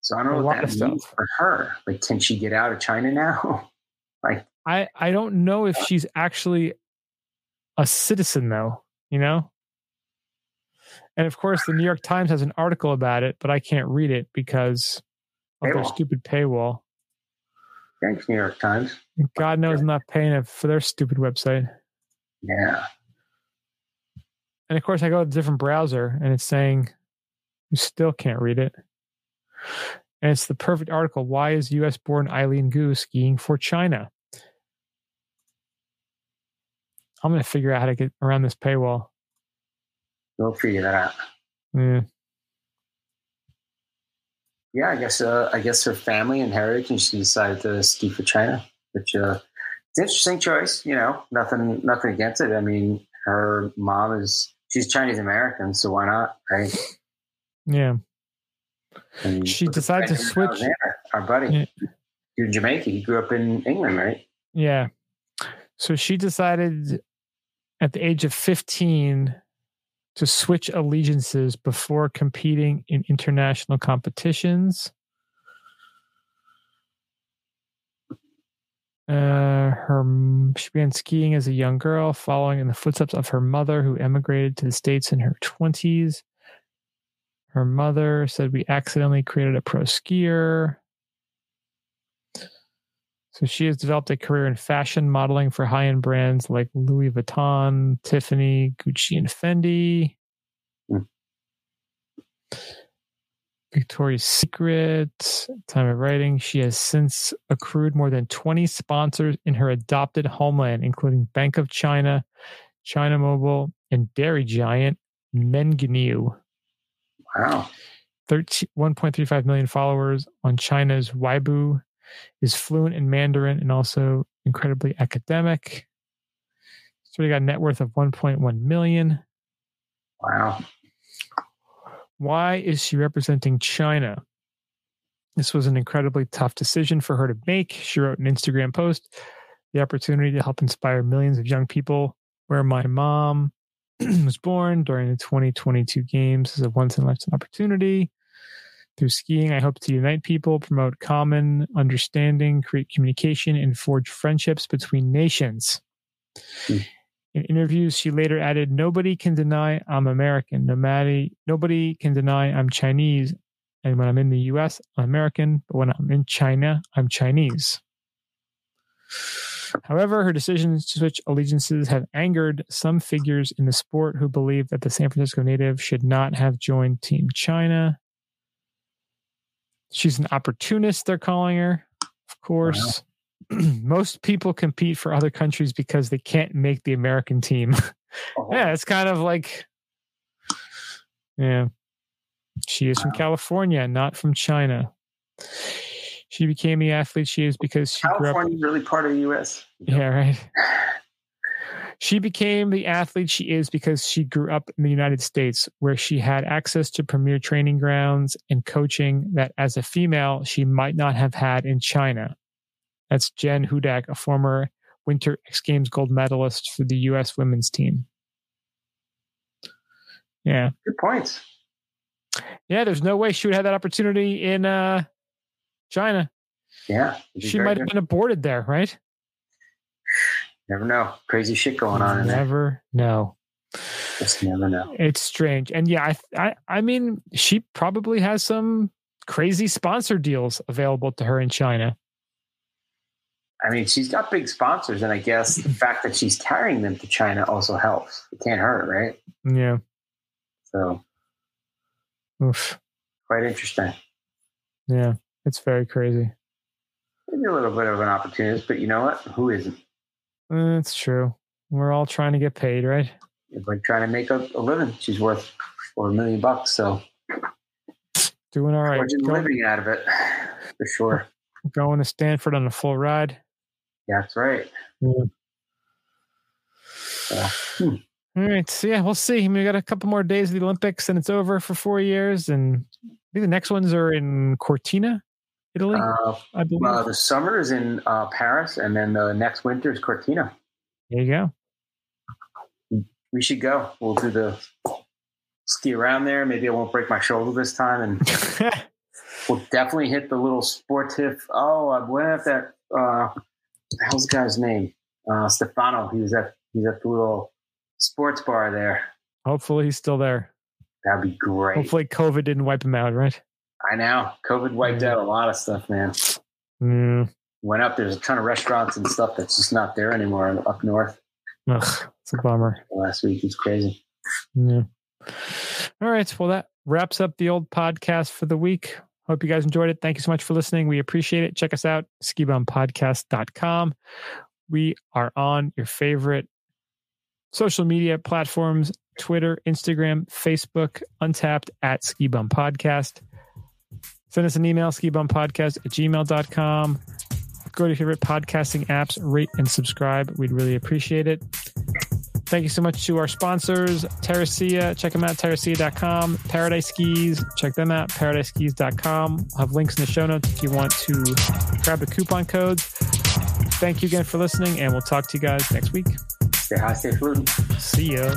So I don't A know lot what that means stuff. for her. Like, can she get out of China now? like, I I don't know if she's actually a citizen though, you know? And of course the New York Times has an article about it, but I can't read it because of their stupid paywall. Thanks, New York Times. God knows I'm not paying it for their stupid website. Yeah. And of course I go to a different browser and it's saying you still can't read it. And it's the perfect article. Why is US born Eileen Gu skiing for China? I'm going to figure out how to get around this paywall. We'll figure that out. Yeah. Yeah, I guess. Uh, I guess her family inherited, and she decided to ski for China, which uh, it's an interesting choice. You know, nothing, nothing against it. I mean, her mom is she's Chinese American, so why not, right? Yeah. And She decided to switch- Our buddy, Yeah. He's in Jamaica. He grew up in England, right? Yeah. So she decided at the age of 15 to switch allegiances before competing in international competitions. Uh, her she began skiing as a young girl, following in the footsteps of her mother, who emigrated to the states in her twenties. Her mother said we accidentally created a pro skier. So she has developed a career in fashion modeling for high end brands like Louis Vuitton, Tiffany, Gucci, and Fendi. Hmm. Victoria's Secret, time of writing, she has since accrued more than 20 sponsors in her adopted homeland, including Bank of China, China Mobile, and dairy giant Mengniu. Wow. 13, 1.35 million followers on China's Weibo, is fluent in Mandarin and also incredibly academic. So we got a net worth of 1.1 million. Wow. Why is she representing China? This was an incredibly tough decision for her to make. She wrote an Instagram post the opportunity to help inspire millions of young people where my mom was born during the 2022 games is a once in a lifetime opportunity. Through skiing, I hope to unite people, promote common understanding, create communication, and forge friendships between nations. Hmm. In interviews, she later added, Nobody can deny I'm American. No matter, nobody can deny I'm Chinese. And when I'm in the US, I'm American. But when I'm in China, I'm Chinese. However, her decisions to switch allegiances have angered some figures in the sport who believe that the San Francisco native should not have joined Team China. She's an opportunist, they're calling her. Of course. Most people compete for other countries because they can't make the American team. Oh, yeah, it's kind of like, yeah. She is from California, not from China. She became the athlete she is because she grew up. California really part of the U.S. Yeah, right. She became the athlete she is because she grew up in the United States, where she had access to premier training grounds and coaching that as a female she might not have had in China. That's Jen Hudak, a former Winter X Games gold medalist for the U.S. women's team. Yeah. Good points. Yeah, there's no way she would have that opportunity in uh, China. Yeah. She might have been aborted there, right? Never know. Crazy shit going on in there. Never know. Just never know. It's strange, and yeah, I, I, I mean, she probably has some crazy sponsor deals available to her in China. I mean, she's got big sponsors, and I guess the fact that she's carrying them to China also helps. It can't hurt, right? Yeah, So Oof. quite interesting. yeah, it's very crazy. Maybe a little bit of an opportunist, but you know what? Who isn't? Uh, It's true. We're all trying to get paid, right? If we're trying to make a, a living, she's worth over a million bucks. So Doing all right. Going, living out of it for sure. going to Stanford on a full ride. Yeah, that's right. All right. So yeah, we'll see. I mean, we got a couple more days of the Olympics, and it's over for four years. And I think the next ones are in Cortina, Italy. Uh, I believe. well, the summer is in uh, Paris, and then the next winter is Cortina. there you go. We should go. We'll do the ski around there. Maybe I won't break my shoulder this time, and we'll definitely hit the little sportif. Oh, I went at that. Uh, the the guy's name? Uh, Stefano. He was at he's at the little sports bar there. Hopefully, he's still there. That'd be great. Hopefully, COVID didn't wipe him out, right? I know COVID wiped out a lot of stuff, man. Mm, Went up. There's a ton of restaurants and stuff that's just not there anymore up north. ugh, it's a bummer. Last week was crazy. Yeah. All right. Well, that wraps up the old podcast for the week. Hope you guys enjoyed it. Thank you so much for listening. We appreciate it. Check us out, skibumpodcast.com. We are on your favorite social media platforms Twitter, Instagram, Facebook, Untappd at Ski Bum Podcast. Send us an email, skibumpodcast at gmail.com. Go to your favorite podcasting apps, rate and subscribe. We'd really appreciate it. Thank you so much to our sponsors, Terracia. Check them out, terracia.com. Paradise Skis. Check them out, paradiseskis.com. I'll have links in the show notes if you want to grab the coupon codes. Thank you again for listening, and we'll talk to you guys next week. Stay high, stay fluid. See ya.